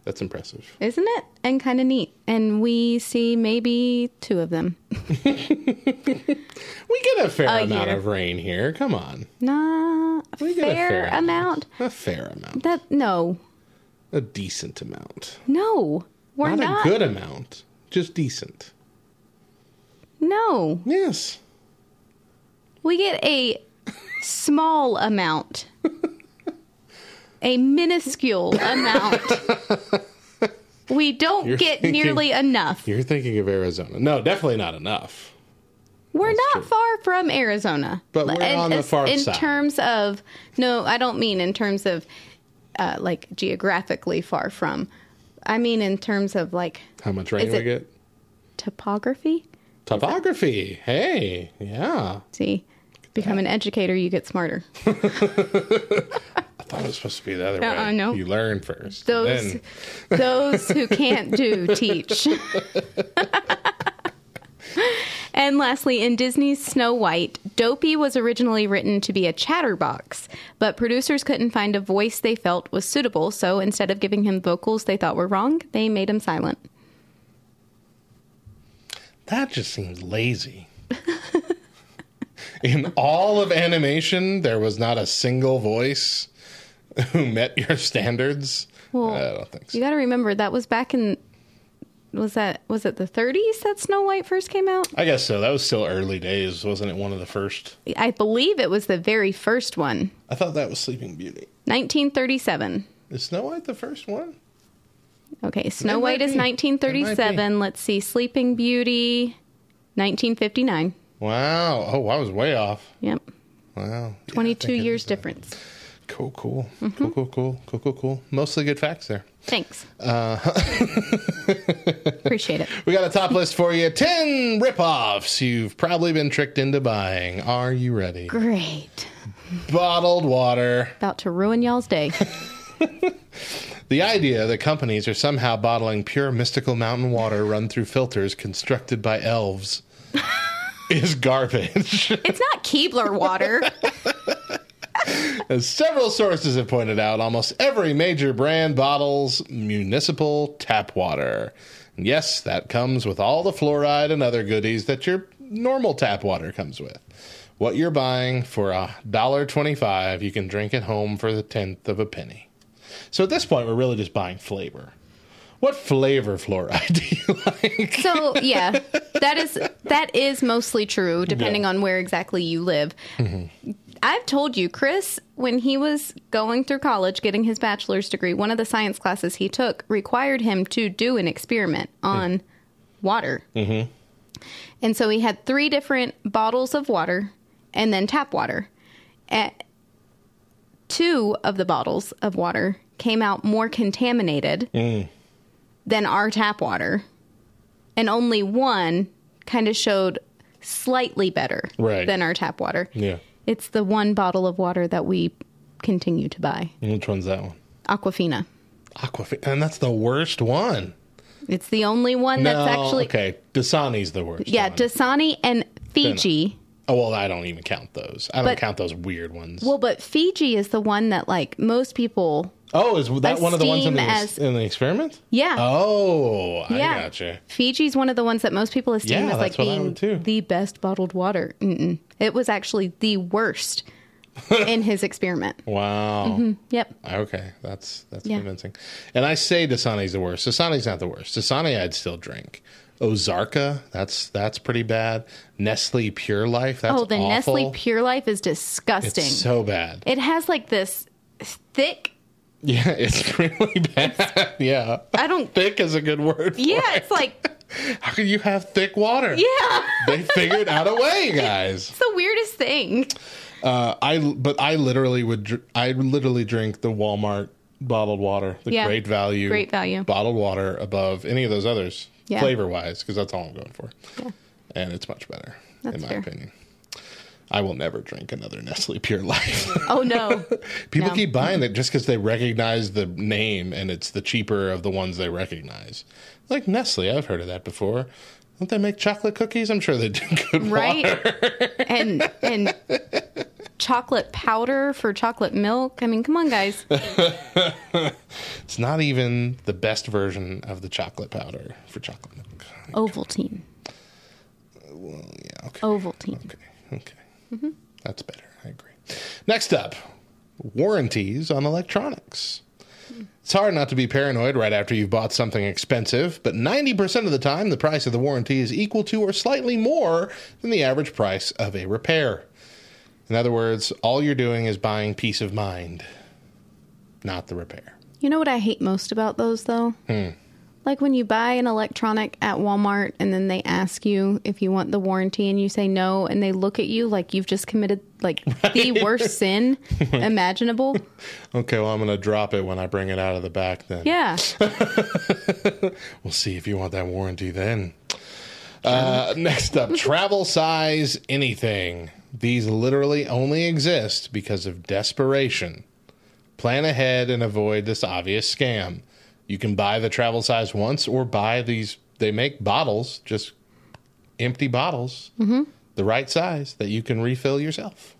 Speaker 3: That's impressive.
Speaker 2: Isn't it? And kind of neat. And we see maybe two of them.
Speaker 3: We get a fair
Speaker 2: A
Speaker 3: amount
Speaker 2: year.
Speaker 3: of rain here. Come on.
Speaker 2: Nah, a
Speaker 3: We get a
Speaker 2: fair, amount.
Speaker 3: A fair amount.
Speaker 2: That no,
Speaker 3: A decent amount.
Speaker 2: no, we're
Speaker 3: not,
Speaker 2: not.
Speaker 3: a good amount, just decent.
Speaker 2: No,
Speaker 3: Yes.
Speaker 2: we get a small amount, a minuscule amount. We don't
Speaker 3: You're
Speaker 2: get
Speaker 3: thinking-
Speaker 2: nearly enough.
Speaker 3: You're thinking of Arizona. No, definitely not enough.
Speaker 2: We're
Speaker 3: That's
Speaker 2: not
Speaker 3: true.
Speaker 2: far from Arizona.
Speaker 3: But we're
Speaker 2: And
Speaker 3: on the
Speaker 2: as-
Speaker 3: far
Speaker 2: in
Speaker 3: side.
Speaker 2: terms of no, I don't mean in terms of uh, like geographically far from. I mean in terms of like
Speaker 3: How much rain we get?
Speaker 2: topography.
Speaker 3: Topography. Hey, yeah.
Speaker 2: See, become an educator, you get smarter.
Speaker 3: I thought it was supposed to be the other
Speaker 2: Uh-uh,
Speaker 3: way.
Speaker 2: no.
Speaker 3: You learn first.
Speaker 2: Those
Speaker 3: then
Speaker 2: those who can't do teach. and lastly, in Disney's Snow White, Dopey was originally written to be a chatterbox, but producers couldn't find a voice they felt was suitable, so instead of giving him vocals they thought were wrong, they made him silent.
Speaker 3: that just seems lazy. In all of animation, there was not a single voice who met your standards.
Speaker 2: Well,
Speaker 3: I don't think so.
Speaker 2: You got to remember that was back in was that was it the 30s that Snow White first came out?
Speaker 3: I guess so. That was still early days, wasn't it? One of the first.
Speaker 2: I believe it was the very first one,
Speaker 3: I thought that was Sleeping Beauty.
Speaker 2: 1937.
Speaker 3: Is Snow White the first one?
Speaker 2: Okay, Snow
Speaker 3: It
Speaker 2: White is
Speaker 3: be.
Speaker 2: 1937. Let's see, Sleeping Beauty, 1959.
Speaker 3: Wow. Oh, I was way off.
Speaker 2: Yep,
Speaker 3: Wow.
Speaker 2: 22
Speaker 3: think it
Speaker 2: years difference.
Speaker 3: Cool, cool,
Speaker 2: Mm-hmm.
Speaker 3: cool, cool, cool, cool, cool, cool. Mostly good facts there.
Speaker 2: Thanks.
Speaker 3: Uh,
Speaker 2: Appreciate it.
Speaker 3: We got a top list for you 10 ripoffs you've probably been tricked into buying. Are you ready?
Speaker 2: Great.
Speaker 3: Bottled water.
Speaker 2: About to ruin y'all's day.
Speaker 3: The idea that companies are somehow bottling pure mystical mountain water run through filters constructed by elves is garbage.
Speaker 2: It's not Keebler water.
Speaker 3: As several sources have pointed out, almost every major brand bottles municipal tap water. And yes, that comes with all the fluoride and other goodies that your normal tap water comes with. What you're buying for a dollar twenty-five, you can drink at home for the tenth of a penny. So at this point, we're really just buying flavor. What flavor fluoride do you like?
Speaker 2: So yeah, that is that is mostly true, depending
Speaker 3: Yeah.
Speaker 2: on where exactly you live. Mm-hmm. I've told you, Chris, when he was going through college, getting his bachelor's degree, one of the science classes he took required him to do an experiment on water. Mm-hmm. And so he had three different bottles of water and then tap water. At two of the bottles of water came out more contaminated than our tap water and only one kind of showed slightly better
Speaker 3: Right.
Speaker 2: than our tap water.
Speaker 3: Yeah.
Speaker 2: It's the one bottle of water that we continue to buy.
Speaker 3: And Which one's that one?
Speaker 2: Aquafina.
Speaker 3: Aquafina. And that's the worst one.
Speaker 2: It's the only one that's actually
Speaker 3: okay. Dasani's the worst.
Speaker 2: Yeah,
Speaker 3: one.
Speaker 2: Dasani and Fiji.
Speaker 3: Oh well, I don't even count those. I don't
Speaker 2: But-
Speaker 3: count those weird ones.
Speaker 2: Well, but Fiji is the one that like most people
Speaker 3: oh, is that one of the ones in the,
Speaker 2: as-
Speaker 3: in the experiment?
Speaker 2: Yeah.
Speaker 3: Oh, I
Speaker 2: yeah.
Speaker 3: gotcha.
Speaker 2: Fiji's one of the ones that most people esteem
Speaker 3: Yeah,
Speaker 2: as like
Speaker 3: that's what I
Speaker 2: being the best bottled water. Mm-mm. It was actually the worst in his experiment.
Speaker 3: Wow. Mm-hmm.
Speaker 2: Yep.
Speaker 3: Okay, that's that's
Speaker 2: Yeah.
Speaker 3: convincing. And I say Dasani's the worst. Dasani's not the worst. Dasani I'd still drink. Ozarka, that's that's pretty bad. Nestle Pure Life, that's
Speaker 2: oh, the
Speaker 3: awful.
Speaker 2: Nestle Pure Life is disgusting.
Speaker 3: It's so bad.
Speaker 2: it has like this thick.
Speaker 3: Yeah, it's really bad. yeah.
Speaker 2: I don't.
Speaker 3: Thick is a good word. for
Speaker 2: Yeah,
Speaker 3: it.
Speaker 2: it's like
Speaker 3: How can you have thick water?
Speaker 2: yeah.
Speaker 3: They figured out a way, guys.
Speaker 2: It's the weirdest thing.
Speaker 3: Uh, I but I literally would I literally drink the Walmart bottled water, the
Speaker 2: Yeah.
Speaker 3: great value,
Speaker 2: Great value.
Speaker 3: bottled water above any of those others,
Speaker 2: Yeah.
Speaker 3: flavor wise, because that's all I'm going for,
Speaker 2: Yeah.
Speaker 3: and it's much better
Speaker 2: That's
Speaker 3: in my
Speaker 2: fair.
Speaker 3: opinion. I will never drink another Nestle Pure Life.
Speaker 2: Oh no.
Speaker 3: People
Speaker 2: No.
Speaker 3: keep buying it just because they recognize the name and it's the cheaper of the ones they recognize. Like Nestle, I've heard of that before. Don't they make chocolate cookies? I'm sure they do good
Speaker 2: right?
Speaker 3: water.
Speaker 2: and and chocolate powder for chocolate milk. I mean, come on, guys.
Speaker 3: It's not even the best version of the chocolate powder for chocolate milk.
Speaker 2: Ovaltine.
Speaker 3: Well, yeah, okay.
Speaker 2: Ovaltine.
Speaker 3: Okay. Okay. That's better. I agree. Next up, warranties on electronics. It's hard not to be paranoid right after you've bought something expensive, but 90% of the time, the price of the warranty is equal to or slightly more than the average price of a repair. In other words, all you're doing is buying peace of mind, not the repair.
Speaker 2: You know what I hate most about those though?
Speaker 3: Hmm.
Speaker 2: Like when you buy an electronic at Walmart and then they ask you if you want the warranty and you say no and they look at you like you've just committed like the worst sin imaginable.
Speaker 3: Okay, well, I'm going to drop it when I bring it out of the back then.
Speaker 2: Yeah.
Speaker 3: We'll see if you want that warranty then. Uh, next up, travel size anything. These literally only exist because of desperation. Plan ahead and avoid this obvious scam. You can buy the travel size once or buy these, they make bottles, just empty bottles, the right size that you can refill yourself.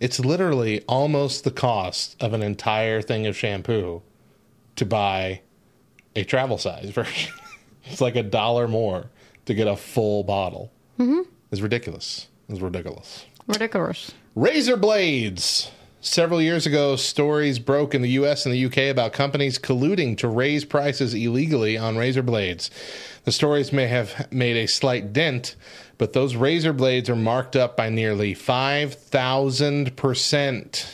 Speaker 3: It's literally almost the cost of an entire thing of shampoo to buy a travel size version. it's like a dollar more to get a full bottle. Mm-hmm. It's ridiculous. It's ridiculous.
Speaker 2: Ridiculous.
Speaker 3: Razor blades. Several years ago, stories broke in the US and the UK about companies colluding to raise prices illegally on razor blades. The stories may have made a slight dent, but those razor blades are marked up by nearly 5,000%.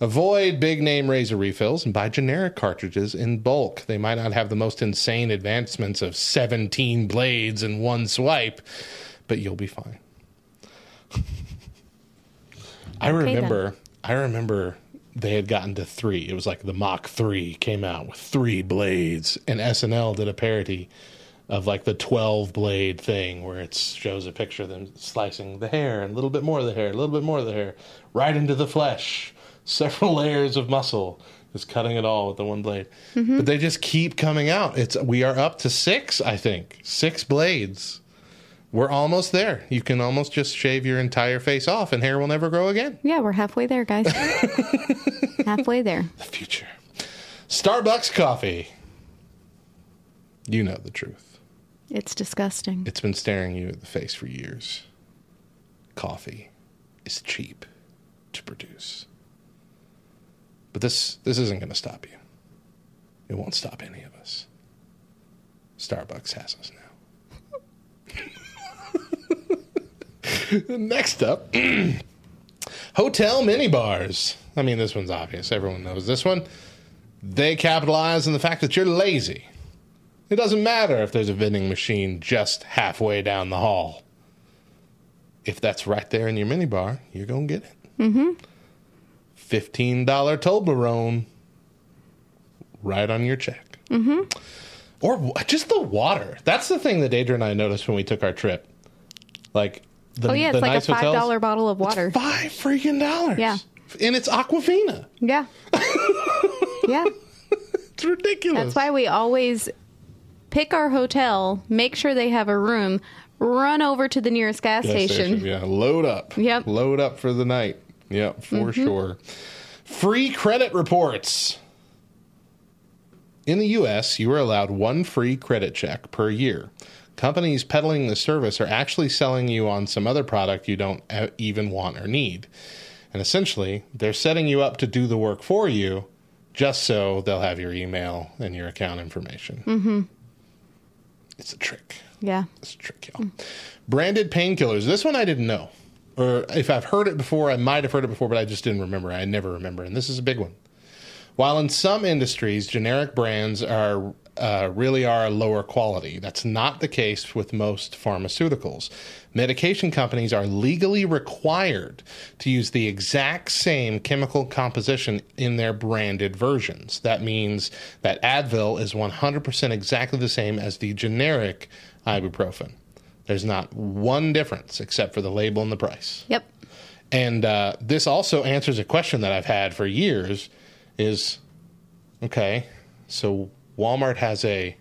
Speaker 3: Avoid big name razor refills and buy generic cartridges in bulk. They might not have the most insane advancements of 17 blades in one swipe, but you'll be fine. I
Speaker 2: Okay,
Speaker 3: remember I remember they had gotten to three. It was like the Mach 3 came out with three blades, and SNL did a parody of like the 12 blade thing where it shows a picture of them slicing the hair and a little bit more of the hair, a little bit more of the hair, right into the flesh, several layers of muscle. Just cutting it all with the one blade, mm-hmm. but they just keep coming out. It's we are up to six, I think, six blades. We're almost there. You can almost just shave your entire face off, and hair will never grow again.
Speaker 2: Yeah, we're halfway there, guys. halfway there.
Speaker 3: The future. Starbucks coffee. You know the truth.
Speaker 2: It's disgusting.
Speaker 3: It's been staring you in the face for years. Coffee is cheap to produce. But this this isn't going to stop you. It won't stop any of us. Starbucks has us now. Next up, hotel minibars. I mean, this one's obvious. Everyone knows this one. They capitalize on the fact that you're lazy. It doesn't matter if there's a vending machine just halfway down the hall. If that's right there in your minibar, you're going to get it. Mm-hmm. $15 Toblerone right on your check. Mm-hmm. Or just the water. That's the thing that Deidre and I noticed when we took our trip. Like, the,
Speaker 2: oh yeah, it's like
Speaker 3: nice
Speaker 2: a five dollar bottle of water.
Speaker 3: Five freaking dollars.
Speaker 2: Yeah.
Speaker 3: And it's Aquafina.
Speaker 2: Yeah. yeah.
Speaker 3: It's ridiculous.
Speaker 2: That's why we always pick our hotel, make sure they have a room, run over to the nearest gas,
Speaker 3: Gas
Speaker 2: station.
Speaker 3: Yeah, load up.
Speaker 2: Yep. Mm-hmm.
Speaker 3: Load up for the night. Yep, for sure. Free credit reports. In the US, you are allowed one free credit check per year. Companies peddling the service are actually selling you on some other product you don't even want or need. And essentially, they're setting you up to do the work for you just so they'll have your email and your account information. Mm-hmm. It's a trick.
Speaker 2: Yeah.
Speaker 3: It's a trick, y'all. Branded painkillers. This one I didn't know. Or if I've heard it before, I might have heard it before, but I just didn't remember. I never remember. And this is a big one. While in some industries, generic brands are uh, really are lower quality, that's not the case with most pharmaceuticals. Medication companies are legally required to use the exact same chemical composition in their branded versions. That means that Advil is 100% exactly the same as the generic ibuprofen. There's not one difference except for the label and the price.
Speaker 2: Yep.
Speaker 3: And uh, this also answers a question that I've had for years: is okay, so Walmart has a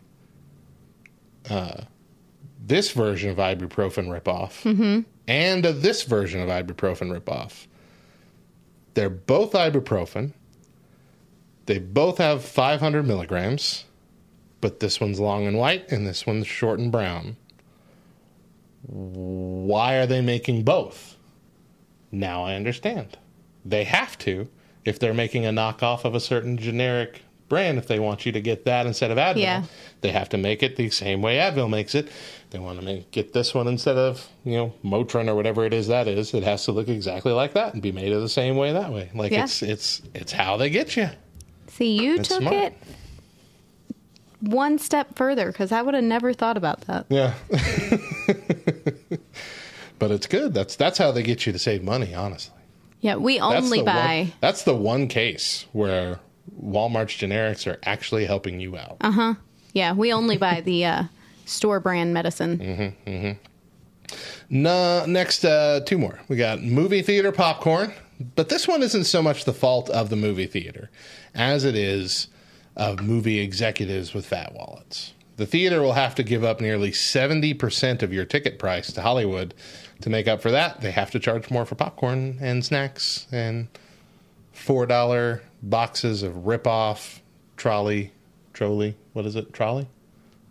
Speaker 3: uh, this version of ibuprofen ripoff and a this version of ibuprofen ripoff. They're both ibuprofen. They both have 500 milligrams, but this one's long and white and this one's short and brown. Why are they making both? Now I understand. They have to if they're making a knockoff of a certain generic brand. If they want you to get that instead of Advil,
Speaker 2: Yeah.
Speaker 3: they have to make it the same way Advil makes it. They want to make, get this one instead of you know Motrin or whatever it is that is. It has to look exactly like that and be made of the same way that way. Like
Speaker 2: Yeah.
Speaker 3: it's it's it's how they get you.
Speaker 2: See, you
Speaker 3: That's
Speaker 2: took
Speaker 3: smart.
Speaker 2: it one step further because I would have never thought about that.
Speaker 3: Yeah. but it's good. That's that's how they get you to save money. Honestly.
Speaker 2: Yeah, we only
Speaker 3: the
Speaker 2: buy.
Speaker 3: One, that's the one case where Walmart's generics are actually helping you out.
Speaker 2: Uh-huh. Yeah, we only buy the uh, store brand medicine. Mm hmm.
Speaker 3: No, next, uh, two more. We got movie theater popcorn, but this one isn't so much the fault of the movie theater as it is of movie executives with fat wallets. The theater will have to give up nearly 70% of your ticket price to Hollywood. To make up for that, they have to charge more for popcorn and snacks and $4 boxes of rip-off Trolli, Trolli, what is it, Trolli?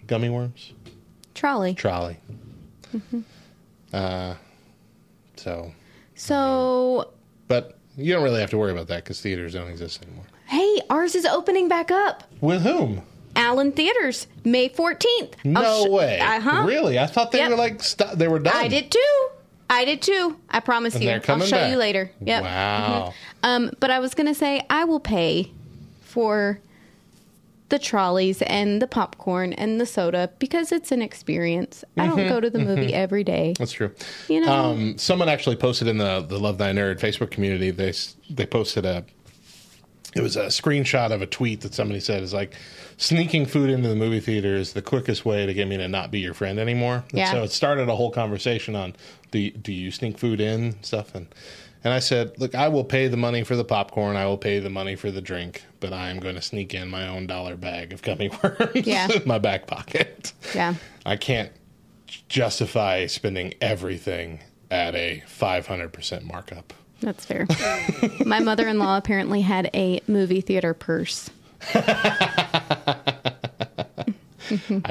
Speaker 3: Gummy worms?
Speaker 2: Trolli.
Speaker 3: Trolli. Uh, so,
Speaker 2: So,
Speaker 3: but you don't really have to worry about that because theaters don't exist anymore.
Speaker 2: hey, ours is opening back up.
Speaker 3: With whom?
Speaker 2: Allen Theaters, May 14th.
Speaker 3: No way.
Speaker 2: Uh huh.
Speaker 3: Really? I thought they
Speaker 2: Yep.
Speaker 3: were like st- they were done.
Speaker 2: I did too. I did too. I promise
Speaker 3: And
Speaker 2: you. I'll show
Speaker 3: back.
Speaker 2: you later. Yep.
Speaker 3: Wow.
Speaker 2: Um, but I was gonna say I will pay for the Trollis and the popcorn and the soda because it's an experience. I don't go to the movie every day.
Speaker 3: That's true.
Speaker 2: You know?
Speaker 3: um, someone actually posted in the the Love Thy Nerd Facebook community. They they posted a it was a screenshot of a tweet that somebody said is like sneaking food into the movie theater is the quickest way to get me to not be your friend anymore. And
Speaker 2: Yeah.
Speaker 3: so it started a whole conversation on do you, do you sneak food in stuff and and I said, look, I will pay the money for the popcorn. I will pay the money for the drink, but I am going to sneak in my own dollar bag of gummy worms
Speaker 2: Yeah.
Speaker 3: in my back pocket.
Speaker 2: Yeah.
Speaker 3: I can't justify spending everything at a 500% markup.
Speaker 2: That's fair. My mother in law apparently had a movie theater purse.
Speaker 3: I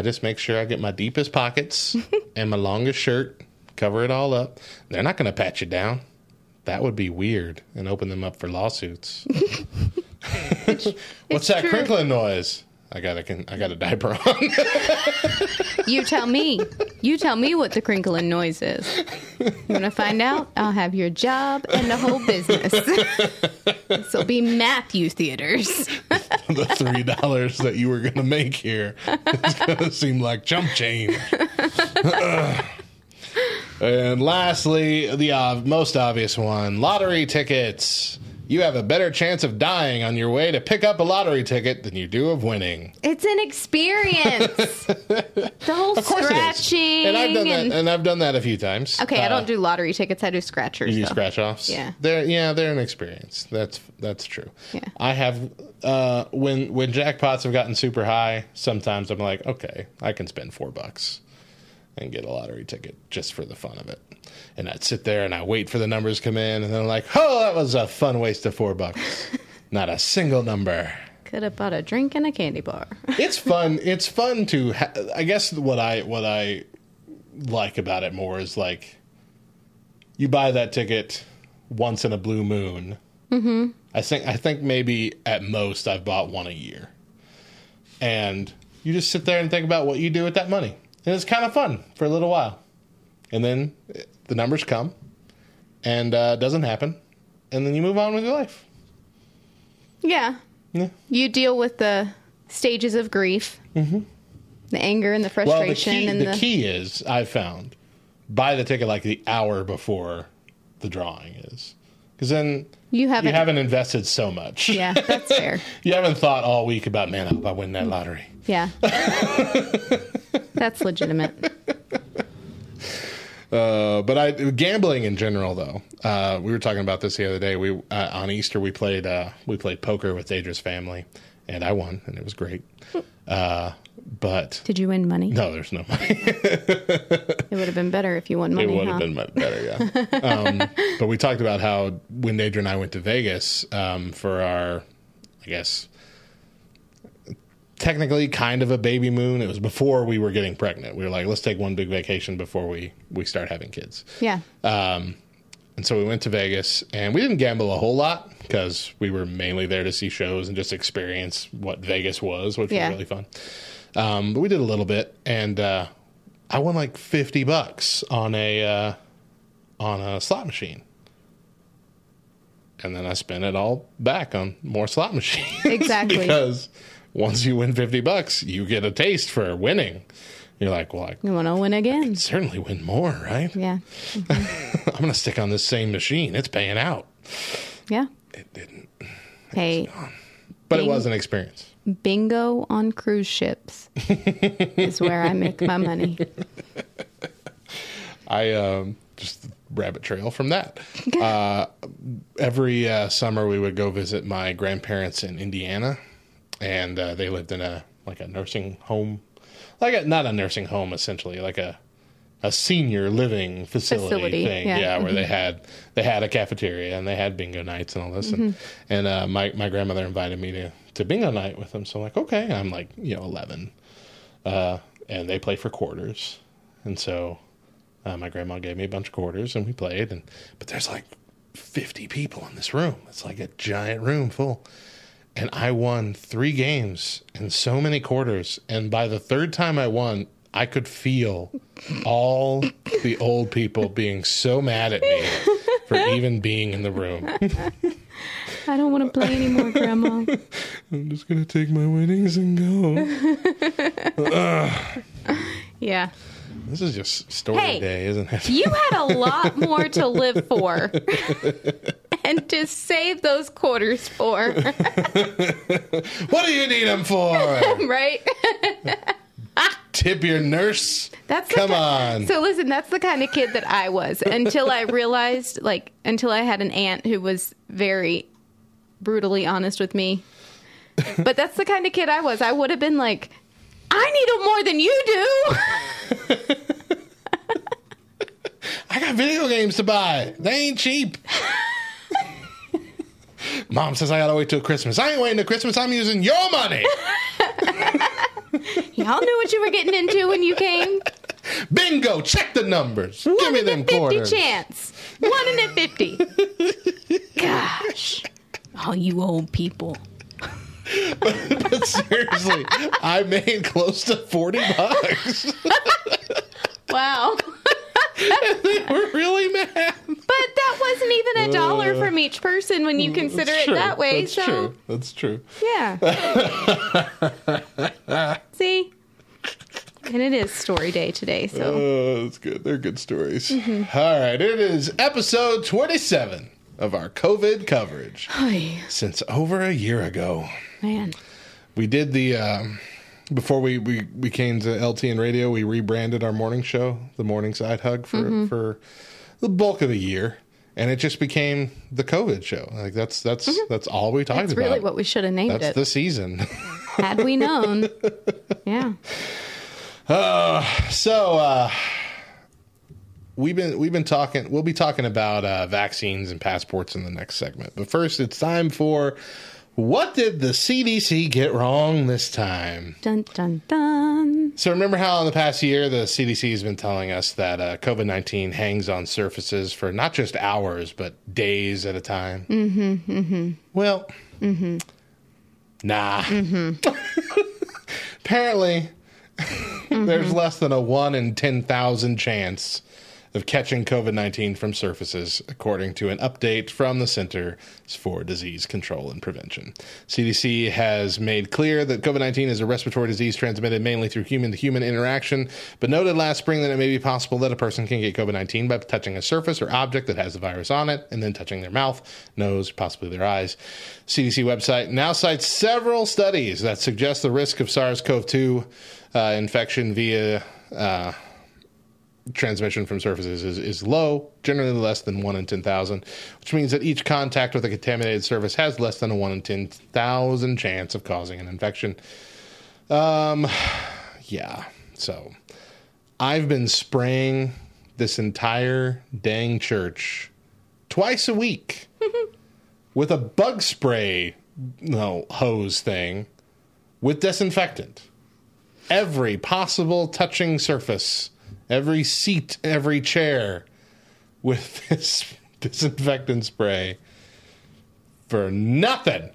Speaker 3: just make sure I get my deepest pockets and my longest shirt, cover it all up. They're not going to pat you down. That would be weird and open them up for lawsuits. What's that
Speaker 2: true.
Speaker 3: crinkling noise? I got a I got a diaper on.
Speaker 2: You tell me. You tell me what the crinkling noise is. You want to find out? I'll have your job and the whole business. this will be Matthew Theaters.
Speaker 3: the three dollars that you were going to make here. It's going to seem like chump change. And lastly, the ob- most obvious one: lottery tickets. You have a better chance of dying on your way to pick up a lottery ticket than you do of winning.
Speaker 2: It's an experience. The whole
Speaker 3: Of course
Speaker 2: scratching.
Speaker 3: it is. And I've done
Speaker 2: and-
Speaker 3: that. And I've done that a few times.
Speaker 2: Okay, I
Speaker 3: Uh,
Speaker 2: don't do lottery tickets. I do scratchers.
Speaker 3: You do scratch offs.
Speaker 2: Yeah.
Speaker 3: they're yeah they're an experience. That's that's true.
Speaker 2: Yeah.
Speaker 3: I have uh, when when jackpots have gotten super high. Sometimes I'm like, okay, I can spend four bucks and get a lottery ticket just for the fun of it. And I'd sit there and I wait for the numbers to come in, and then I'm like, oh, that was a fun waste of four bucks. Not a single number.
Speaker 2: Could have bought a drink and a candy bar.
Speaker 3: It's fun. It's fun to. Ha- I guess what I what I like about it more is like you buy that ticket once in a blue moon. Mm-hmm. I think I think maybe at most I've bought one a year, and you just sit there and think about what you do with that money, and it's kind of fun for a little while, and then the numbers come, and uh, it doesn't happen, and then you move on with your life.
Speaker 2: Yeah.
Speaker 3: Yeah.
Speaker 2: You deal with the stages of grief, mm-hmm. the anger and the
Speaker 3: Well, the
Speaker 2: frustration,
Speaker 3: key,
Speaker 2: and
Speaker 3: the,
Speaker 2: the,
Speaker 3: key is I've found buy the ticket like the hour before the drawing is, because then
Speaker 2: you haven't.
Speaker 3: you haven't invested so much.
Speaker 2: yeah, that's fair.
Speaker 3: you haven't thought all week about man, I hope I win that lottery.
Speaker 2: Yeah, that's legitimate.
Speaker 3: Uh, but I gambling in general though. Uh, we were talking about this the other day. We uh, on Easter we played uh, we played poker with Deidre's family, and I won, and it was great. Uh, but
Speaker 2: Did you win money?
Speaker 3: no, there's no money.
Speaker 2: It would have been better if you won money.
Speaker 3: It would
Speaker 2: huh?
Speaker 3: have been better, yeah. um, but we talked about how when Nadra and I went to Vegas um, for our, I guess, technically kind of a baby moon. It was before we were getting pregnant. We were like, let's take one big vacation before we we start having kids.
Speaker 2: Yeah.
Speaker 3: Um, And so we went to Vegas, and we didn't gamble a whole lot because we were mainly there to see shows and just experience what Vegas was, which
Speaker 2: Yeah.
Speaker 3: was really fun. Um, but we did a little bit, and uh, I won like fifty bucks on a uh, on a slot machine, and then I spent it all back on more slot machines.
Speaker 2: Exactly.
Speaker 3: because once you win fifty bucks, you get a taste for winning. You're like, well, I
Speaker 2: You want to win again?
Speaker 3: certainly win more, right?
Speaker 2: Yeah.
Speaker 3: I'm going to stick on this same machine. It's paying out.
Speaker 2: Yeah.
Speaker 3: It didn't,
Speaker 2: Hey,
Speaker 3: but it was an experience.
Speaker 2: bingo on cruise ships is where I make my money.
Speaker 3: I um, just rabbit trail from that. uh, every uh, summer we would go visit my grandparents in Indiana, and uh, they lived in a like a nursing home, like a, not a nursing home essentially, like a a senior living facility,
Speaker 2: Facility,
Speaker 3: thing.
Speaker 2: yeah.
Speaker 3: Yeah, where they had they had a cafeteria and they had bingo nights and all this. And, and uh, my my grandmother invited me to to bingo night with them. So I'm like, okay, I'm like you know 11, uh, and they play for quarters, and so uh, my grandma gave me a bunch of quarters and we played. And but there's like 50 people in this room. It's like a giant room full. And I won three games in so many quarters. And by the third time I won, I could feel all the old people being so mad at me for even being in the room.
Speaker 2: I don't want to play anymore, Grandma.
Speaker 3: I'm just going to take my winnings and go.
Speaker 2: Yeah.
Speaker 3: This is just story
Speaker 2: Hey.
Speaker 3: day, isn't it?
Speaker 2: You had a lot more to live for. And to save those quarters for,
Speaker 3: What do you need them for?
Speaker 2: right?
Speaker 3: Tip your nurse?
Speaker 2: That's
Speaker 3: Come on.
Speaker 2: So listen, that's the kind of kid that I was until I realized, like, until I had an aunt who was very brutally honest with me. But that's the kind of kid I was. I would have been like, I need them more than you do.
Speaker 3: I got video games to buy. They ain't cheap. Mom says I gotta wait till Christmas. I ain't waiting till Christmas. I'm using your money.
Speaker 2: Y'all knew what you were getting into when you came.
Speaker 3: Bingo. Check the numbers. Give
Speaker 2: One
Speaker 3: me
Speaker 2: in a
Speaker 3: them
Speaker 2: 50
Speaker 3: quarters.
Speaker 2: chance. One in a 50. Gosh. All you old people.
Speaker 3: But seriously, I made close to 40 bucks.
Speaker 2: Wow.
Speaker 3: They were really mad.
Speaker 2: But that wasn't even a dollar from each person when you consider it that way.
Speaker 3: That's
Speaker 2: so
Speaker 3: true. That's true.
Speaker 2: Yeah. See? And it is story day today, so
Speaker 3: Oh, that's good. They're good stories.
Speaker 2: Mm-hmm.
Speaker 3: All right. It is episode 27 of our COVID coverage
Speaker 2: Oy,
Speaker 3: since over a year ago.
Speaker 2: man.
Speaker 3: We did the um, before we, we we came to LTN radio. We rebranded our morning show, the Morning Side Hug, for
Speaker 2: Mm-hmm.
Speaker 3: for the bulk of the year, and it just became the COVID show. Like that's that's that's all we talked
Speaker 2: Mm-hmm. That's
Speaker 3: about.
Speaker 2: really what we should have named
Speaker 3: that's
Speaker 2: it.
Speaker 3: the season.
Speaker 2: Had we known. Yeah.
Speaker 3: so uh, we've been we've been talking. We'll be talking about uh, vaccines and passports in the next segment. But first, it's time for what did the CDC get wrong this time?
Speaker 2: Dun dun dun.
Speaker 3: So remember how in the past year the CDC has been telling us that uh, COVID nineteen hangs on surfaces for not just hours but days at a time. Mm-hmm. mm-hmm. Well, nah. Apparently, there's less than a one in ten thousand chance of catching COVID 19 from surfaces, according to an update from the Centers for Disease Control and Prevention. CDC has made clear that COVID 19 is a respiratory disease transmitted mainly through human to human interaction, but noted last spring that it may be possible that a person can get COVID 19 by touching a surface or object that has the virus on it and then touching their mouth, nose, possibly their eyes. CDC website now cites several studies that suggest the risk of SARS CoV 2 uh, infection via. Uh, transmission from surfaces is, is low, generally less than 1 in 10,000, which means that each contact with a contaminated surface has less than a 1 in 10,000 chance of causing an infection. Um, yeah, so I've been spraying this entire dang church twice a week with a bug spray no hose thing with disinfectant. Every possible touching surface every seat, every chair with this disinfectant spray for nothing.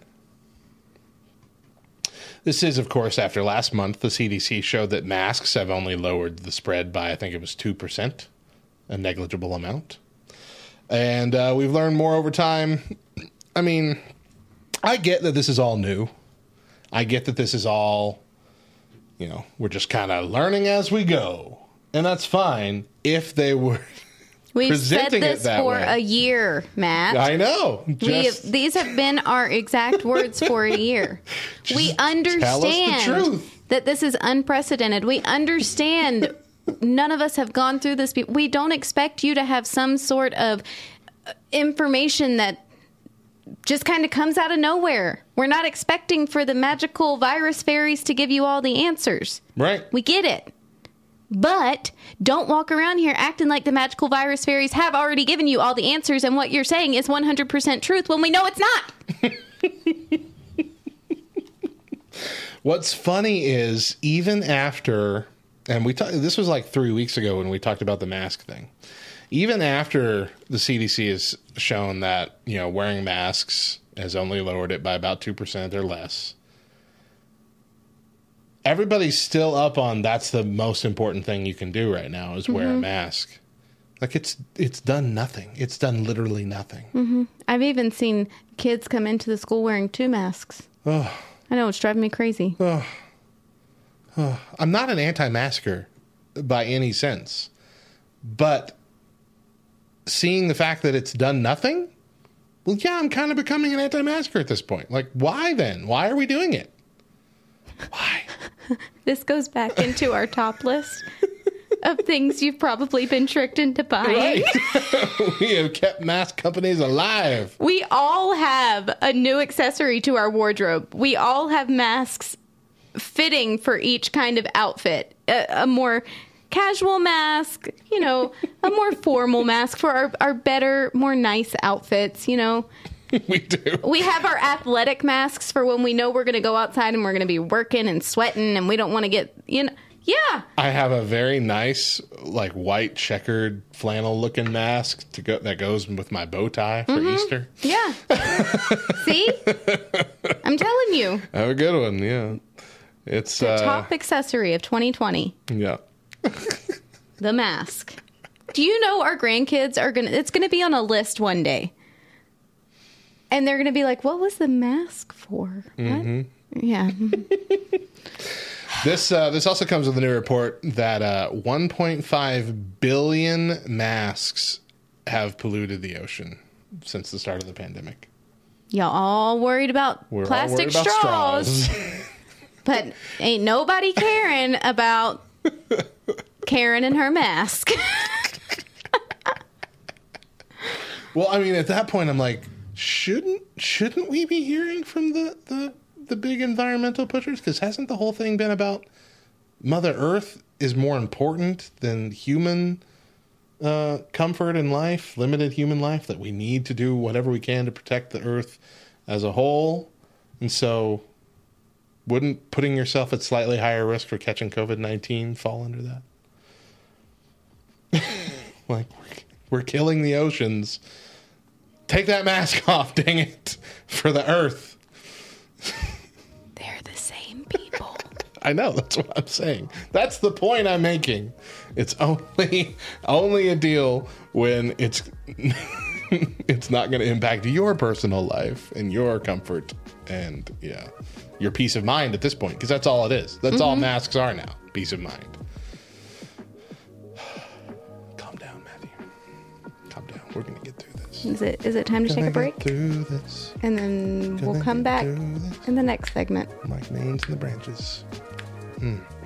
Speaker 3: This is, of course, after last month, the CDC showed that masks have only lowered the spread by, I think it was 2%, a negligible amount. And uh, we've learned more over time. I mean, I get that this is all new. I get that this is all, you know, we're just kind of learning as we go and that's fine if they were.
Speaker 2: We've said
Speaker 3: Presenting it
Speaker 2: this for
Speaker 3: way.
Speaker 2: a year, Matt.
Speaker 3: I know.
Speaker 2: We
Speaker 3: Just
Speaker 2: have, these have been our exact words for a year. we
Speaker 3: tell us the
Speaker 2: understand
Speaker 3: truth.
Speaker 2: that this is unprecedented. We understand none of us have gone through this. We don't expect you to have some sort of uh, information that just kind of comes out of nowhere. We're not expecting for the magical virus fairies to give you all the answers.
Speaker 3: right.
Speaker 2: We get it. But don't walk around here acting like the magical virus fairies have already given you all the answers and what you're saying is 100% truth when we know it's not.
Speaker 3: What's funny is even after, and we talked. This was like three weeks ago when we talked about the mask thing. Even after the CDC has shown that you know wearing masks has only lowered it by about two percent or less. Everybody's still up on that's the most important thing you can do right now is wear a mm-hmm. mask. Like it's it's done nothing. It's done literally nothing. Mm-hmm.
Speaker 2: I've even seen kids come into the school wearing two masks. I know it's driving me crazy.
Speaker 3: I'm not an anti-masker by any sense, but seeing the fact that it's done nothing Well, yeah, I'm kind of becoming an anti-masker at this point. Like, why then? Why are we doing it? Why?
Speaker 2: This goes back into our top list of things you've probably been tricked into buying.
Speaker 3: Right. we have kept mask companies alive.
Speaker 2: We all have a new accessory to our wardrobe. We all have masks fitting for each kind of outfit. A, a more casual mask, you know, a more formal mask for our, our better, more nice outfits, you know.
Speaker 3: we do.
Speaker 2: We have our athletic masks for when we know we're going to go outside and we're going to be working and sweating and we don't want to get, you know. Yeah.
Speaker 3: I have a very nice, like white checkered flannel looking mask to go that goes with my bow tie for Easter.
Speaker 2: Yeah. See? I'm telling you.
Speaker 3: I have a good one. Yeah, it's
Speaker 2: The
Speaker 3: uh,
Speaker 2: top accessory of 2020.
Speaker 3: yeah.
Speaker 2: the mask. Do you know our grandkids are gonna? It's gonna be on a list one day, and they're gonna be like, "What was the mask for?" What? Yeah,
Speaker 3: This uh, this also comes with a new report that uh, 1.5 billion masks have polluted the ocean since the start of the pandemic.
Speaker 2: y'all all worried about
Speaker 3: We're
Speaker 2: plastic
Speaker 3: worried about
Speaker 2: straws,
Speaker 3: straws.
Speaker 2: but ain't nobody caring about Karen and her mask.
Speaker 3: well, I mean, at that point, I'm like, shouldn't shouldn't we be hearing from the the, the big environmental pushers? Because hasn't the whole thing been about Mother Earth is more important than human uh, comfort in life, limited human life? That we need to do whatever we can to protect the Earth as a whole, and so. Wouldn't putting yourself at slightly higher risk for catching COVID 19 fall under that? like, we're killing the oceans. Take that mask off, dang it, for the earth.
Speaker 2: they're the same people.
Speaker 3: I know, that's what I'm saying. That's the point I'm making. It's only only a deal when it's it's not going to impact your personal life and your comfort and yeah, your peace of mind at this point because that's all it is. That's all mm-hmm. masks are now. Peace of mind.
Speaker 2: Is it is it time to take a break? And then we'll
Speaker 3: Gonna
Speaker 2: come back in the next segment.
Speaker 3: Like names in the branches.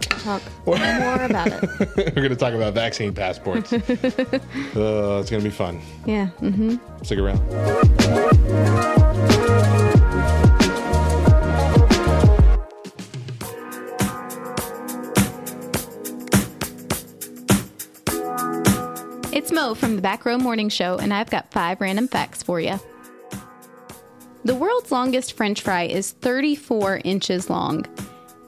Speaker 2: Talk more about it.
Speaker 3: We're going to talk about vaccine passports. uh, it's going to be fun.
Speaker 2: Yeah. hmm
Speaker 3: Stick around.
Speaker 2: From the Back Row Morning Show, and I've got five random facts for you. The world's longest french fry is 34 inches long.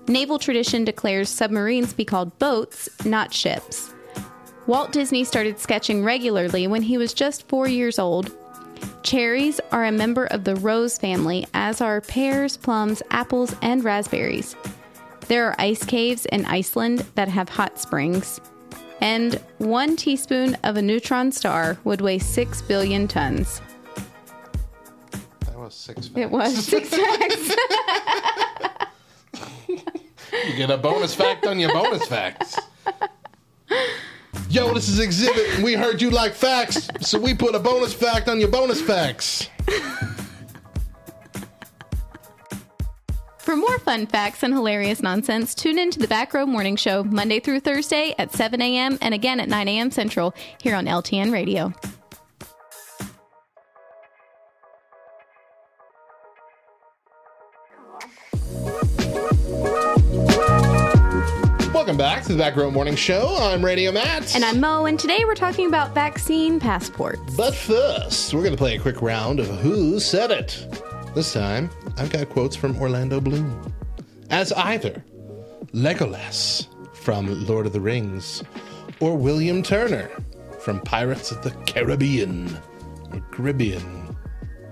Speaker 2: Naval tradition declares submarines be called boats, not ships. Walt Disney started sketching regularly when he was just four years old. Cherries are a member of the rose family, as are pears, plums, apples, and raspberries. There are ice caves in Iceland that have hot springs. And one teaspoon of a neutron star would weigh 6 billion tons.
Speaker 3: That was six facts.
Speaker 2: It was six facts.
Speaker 3: You get a bonus fact on your bonus facts. Yo, this is Xzibit. We heard you like facts, so we put a bonus fact on your bonus facts.
Speaker 2: For more fun facts and hilarious nonsense, tune in to the Back Row Morning Show Monday through Thursday at 7 a.m. and again at 9 a.m. Central here on LTN Radio.
Speaker 3: Welcome back to the Back Row Morning Show. I'm Radio Matt.
Speaker 2: And I'm Mo, and today we're talking about vaccine passports.
Speaker 3: But first, we're going to play a quick round of Who Said It. This time, I've got quotes from Orlando Bloom as either Legolas from Lord of the Rings or William Turner from Pirates of the Caribbean or Caribbean.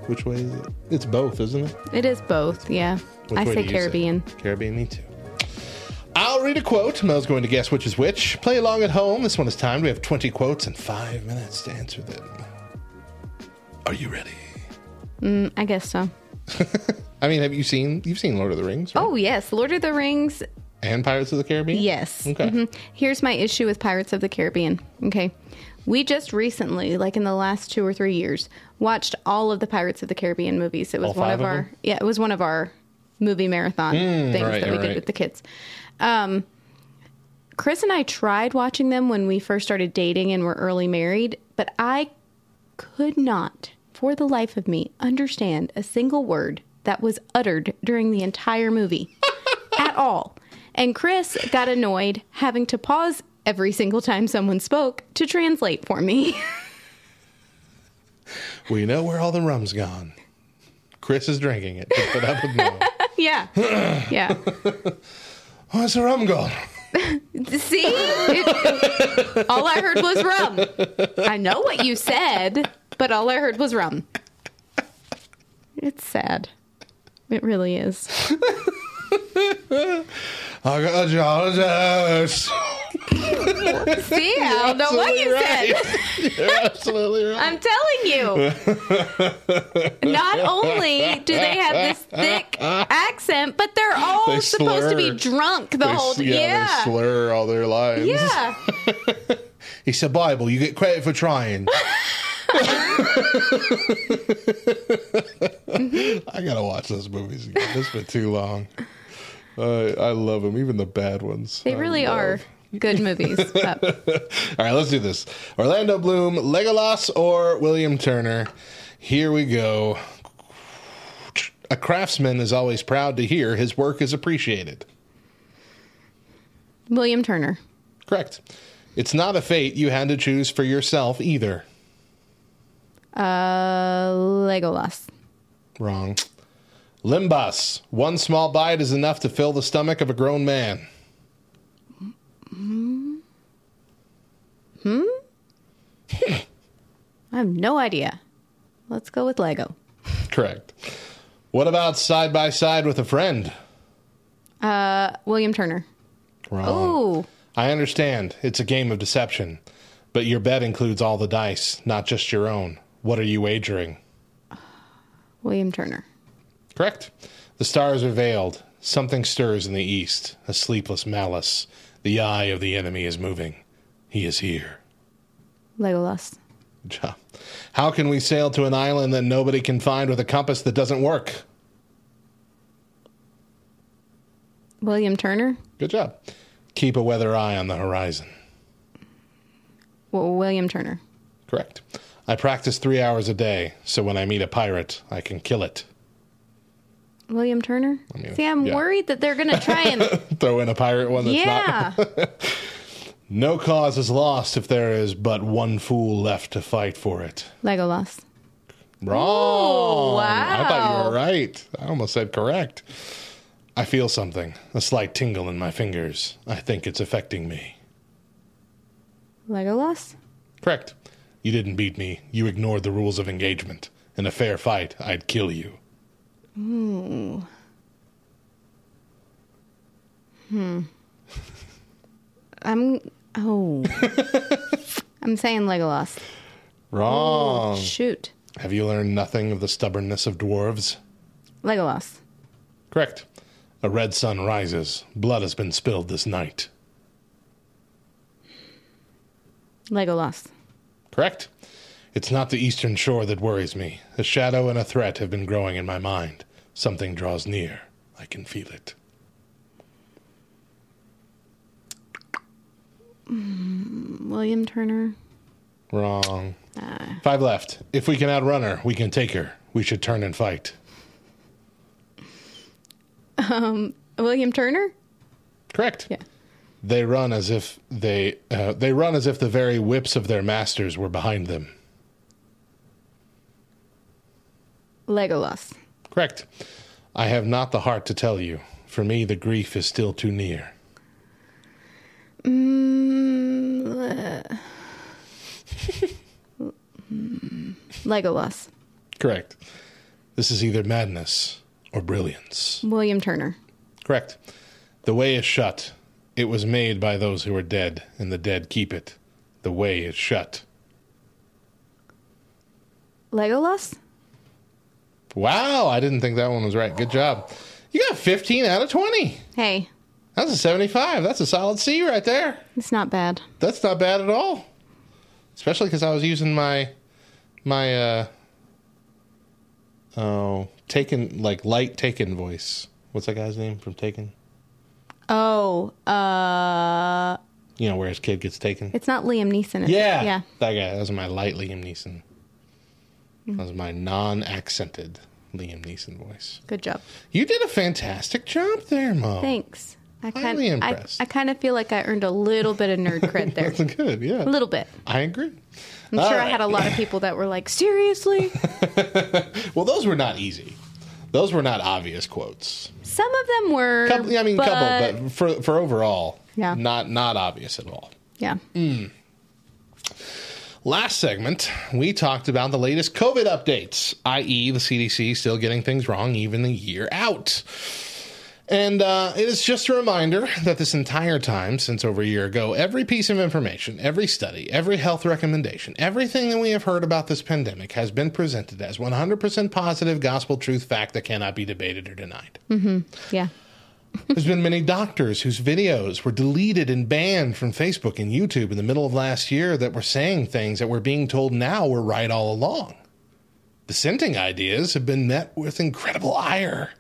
Speaker 3: Which way is it? It's both, isn't it?
Speaker 2: It is both, yeah.
Speaker 3: Which
Speaker 2: I say Caribbean.
Speaker 3: Caribbean, me too. I'll read a quote. Mel's going to guess which is which. Play along at home. This one is timed. We have 20 quotes and five minutes to answer them. Are you ready?
Speaker 2: Mm, I guess so.
Speaker 3: I mean, have you seen you've seen Lord of the Rings? right?
Speaker 2: Oh, yes. Lord of the Rings,
Speaker 3: and Pirates of the Caribbean.
Speaker 2: yes.
Speaker 3: Okay.
Speaker 2: Mhm. Here's my issue with Pirates of the Caribbean. Okay. we just recently, like in the last two or three years, watched all of the Pirates of the Caribbean movies. It was
Speaker 3: All
Speaker 2: one of
Speaker 3: of
Speaker 2: our
Speaker 3: them?
Speaker 2: yeah, it was one of our movie marathon things
Speaker 3: right,
Speaker 2: that we
Speaker 3: right.
Speaker 2: did with the kids. Um, Chris and I tried watching them when we first started dating and were early married, but I could not, for the life of me, understand a single word that was uttered during the entire movie at all. And Chris got annoyed having to pause every single time someone spoke to translate for me.
Speaker 3: We know where all the rum's gone. Chris is drinking it. put up with
Speaker 2: yeah. Yeah.
Speaker 3: Where's the rum gone?
Speaker 2: See? It- all I heard was rum. I know what you said, but all I heard was rum. It's sad. It really is.
Speaker 3: I got apologize.
Speaker 2: See, I don't know what you said.
Speaker 3: You're absolutely right.
Speaker 2: I'm telling you. Not only do they have this thick accent, but they're all
Speaker 3: They
Speaker 2: supposed to be drunk the
Speaker 3: They-
Speaker 2: whole time.
Speaker 3: yeah,
Speaker 2: Yeah.
Speaker 3: they slur all their lives.
Speaker 2: Yeah.
Speaker 3: It's a Bible. You get credit for trying. I gotta watch those movies again. It's been too long. Uh, I love them, even the bad ones.
Speaker 2: They
Speaker 3: I
Speaker 2: really
Speaker 3: love.
Speaker 2: are good movies.
Speaker 3: All right, let's do this. Orlando Bloom, Legolas, or William Turner. Here we go. A craftsman is always proud to hear his work is appreciated.
Speaker 2: William Turner.
Speaker 3: Correct. It's not a fate you had to choose for yourself either.
Speaker 2: Uh, Legolas.
Speaker 3: Wrong. Lembas. One small bite is enough to fill the stomach of a grown man. Hmm?
Speaker 2: I have no idea. Let's go with Lego.
Speaker 3: Correct. What about side by side with a friend?
Speaker 2: Uh, William Turner.
Speaker 3: Wrong.
Speaker 2: Ooh.
Speaker 3: I understand. It's a game of deception. But your bet includes all the dice, not just your own. What are you wagering?
Speaker 2: William Turner.
Speaker 3: Correct. The stars are veiled. Something stirs in the east. A sleepless malice. The eye of the enemy is moving. He is here.
Speaker 2: Legolas.
Speaker 3: Good job. How can we sail to an island that nobody can find with a compass that doesn't work?
Speaker 2: William Turner.
Speaker 3: Good job. Keep a weather eye on the horizon.
Speaker 2: Well, William Turner.
Speaker 3: Correct. I practice three hours a day, so when I meet a pirate, I can kill it.
Speaker 2: William Turner.
Speaker 3: mean,
Speaker 2: See, I'm
Speaker 3: yeah.
Speaker 2: worried that they're gonna try and
Speaker 3: Throw in a pirate one that's
Speaker 2: yeah.
Speaker 3: not. No cause is lost if there is but one fool left to fight for it.
Speaker 2: Legolas.
Speaker 3: Wrong. Wow! I thought you were right. I almost said correct. I feel something, a slight tingle in my fingers. I think it's affecting me.
Speaker 2: Legolas.
Speaker 3: Correct. You didn't beat me. You ignored the rules of engagement. In a fair fight, I'd kill you. Ooh. Hmm.
Speaker 2: I'm. Oh. I'm saying Legolas.
Speaker 3: Wrong.
Speaker 2: Shoot.
Speaker 3: Have you learned nothing of the stubbornness of dwarves?
Speaker 2: Legolas.
Speaker 3: Correct. A red sun rises. Blood has been spilled this night.
Speaker 2: Legolas.
Speaker 3: Correct. It's not the eastern shore that worries me. A shadow and a threat have been growing in my mind. Something draws near. I can feel it.
Speaker 2: William Turner.
Speaker 3: Wrong. Five left. If we can outrun her, we can take her. We should turn and fight.
Speaker 2: Um, William Turner.
Speaker 3: Correct.
Speaker 2: Yeah.
Speaker 3: They run as if they uh, they run as if the very whips of their masters were behind them.
Speaker 2: Legolas.
Speaker 3: Correct. I have not the heart to tell you. For me, the grief is still too near.
Speaker 2: Mm, le- Legolas.
Speaker 3: Correct. This is either madness or brilliance.
Speaker 2: William Turner.
Speaker 3: Correct. The way is shut. It was made by those who are dead, and the dead keep it. The way is shut.
Speaker 2: Legolas.
Speaker 3: Wow, I didn't think that one was right. Good job. You got 15 out of 20.
Speaker 2: Hey,
Speaker 3: That's a 75. That's a solid C right there.
Speaker 2: it's not bad.
Speaker 3: That's not bad at all. especially because I was using my my uh oh taken like light taken voice. What's that guy's name from Taken?
Speaker 2: Oh, uh,
Speaker 3: You know where his kid gets taken.
Speaker 2: it's not Liam Neeson. is it?
Speaker 3: Yeah,
Speaker 2: Yeah.
Speaker 3: that guy. That was my light Liam Neeson. That was my non-accented Liam Neeson voice.
Speaker 2: Good job.
Speaker 3: You did a fantastic job there, Mo.
Speaker 2: Thanks. I kind
Speaker 3: Highly
Speaker 2: I,
Speaker 3: impressed.
Speaker 2: I kind of feel like I earned a little bit of nerd cred there.
Speaker 3: That's good. Yeah,
Speaker 2: a little bit.
Speaker 3: I agree.
Speaker 2: I'm sure I had a lot of people that were like, seriously?
Speaker 3: Well, those were not easy. Those were not obvious quotes.
Speaker 2: Some of them were.
Speaker 3: Couple, I mean,
Speaker 2: but,
Speaker 3: couple, but for for overall,
Speaker 2: Yeah.
Speaker 3: not not obvious at all.
Speaker 2: Yeah. Hmm.
Speaker 3: Last segment, we talked about the latest COVID updates, i.e., the CDC still getting things wrong even a year out. And uh, it is just a reminder that this entire time, since over a year ago, every piece of information, every study, every health recommendation, everything that we have heard about this pandemic has been presented as 100% positive gospel truth fact that cannot be debated or denied.
Speaker 2: Yeah.
Speaker 3: There's been many doctors whose videos were deleted and banned from Facebook and YouTube in the middle of last year that were saying things that we're being told now were right all along. Dissenting ideas have been met with incredible ire.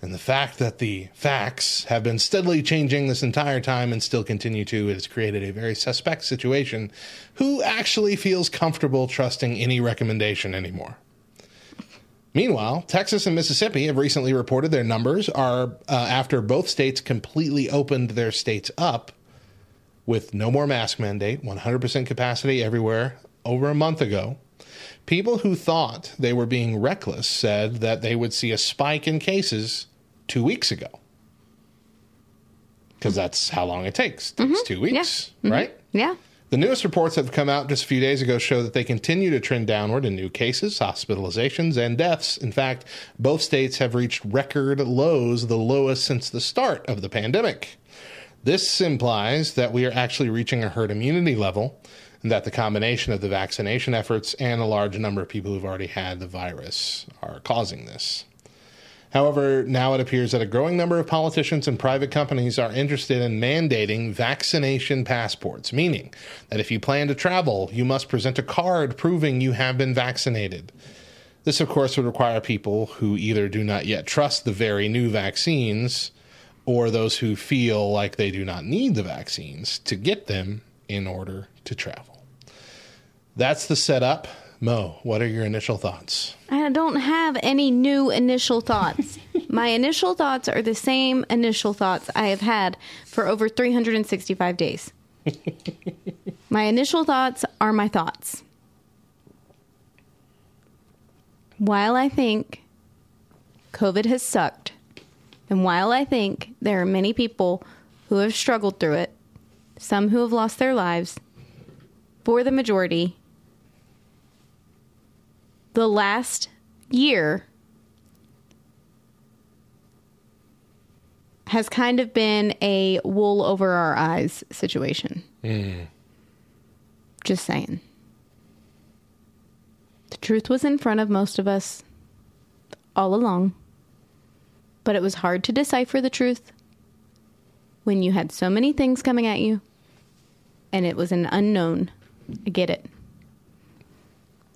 Speaker 3: And the fact that the facts have been steadily changing this entire time and still continue to has created a very suspect situation. Who actually feels comfortable trusting any recommendation anymore? Meanwhile, Texas and Mississippi have recently reported their numbers are uh, after both states completely opened their states up with no more mask mandate, 100% capacity everywhere over a month ago. People who thought they were being reckless said that they would see a spike in cases two weeks ago. Because that's how long it takes. It takes mm-hmm. two weeks, mm-hmm. right?
Speaker 2: Yeah.
Speaker 3: The newest reports that have come out just a few days ago show that they continue to trend downward in new cases, hospitalizations, and deaths. In fact, both states have reached record lows, the lowest since the start of the pandemic. This implies that we are actually reaching a herd immunity level, and that the combination of the vaccination efforts and a large number of people who've already had the virus are causing this. However, now it appears that a growing number of politicians and private companies are interested in mandating vaccination passports, meaning that if you plan to travel, you must present a card proving you have been vaccinated. This, of course, would require people who either do not yet trust the very new vaccines or those who feel like they do not need the vaccines to get them in order to travel. That's the setup. Mo, what are your initial thoughts?
Speaker 2: I don't have any new initial thoughts. my initial thoughts are the same initial thoughts I have had for over 365 days. my initial thoughts are my thoughts. While I think COVID has sucked, and while I think there are many people who have struggled through it, some who have lost their lives, for the majority, the last year has kind of been a wool over our eyes situation. Mm. Just saying. The truth was in front of most of us all along, but it was hard to decipher the truth when you had so many things coming at you and it was an unknown. I get it.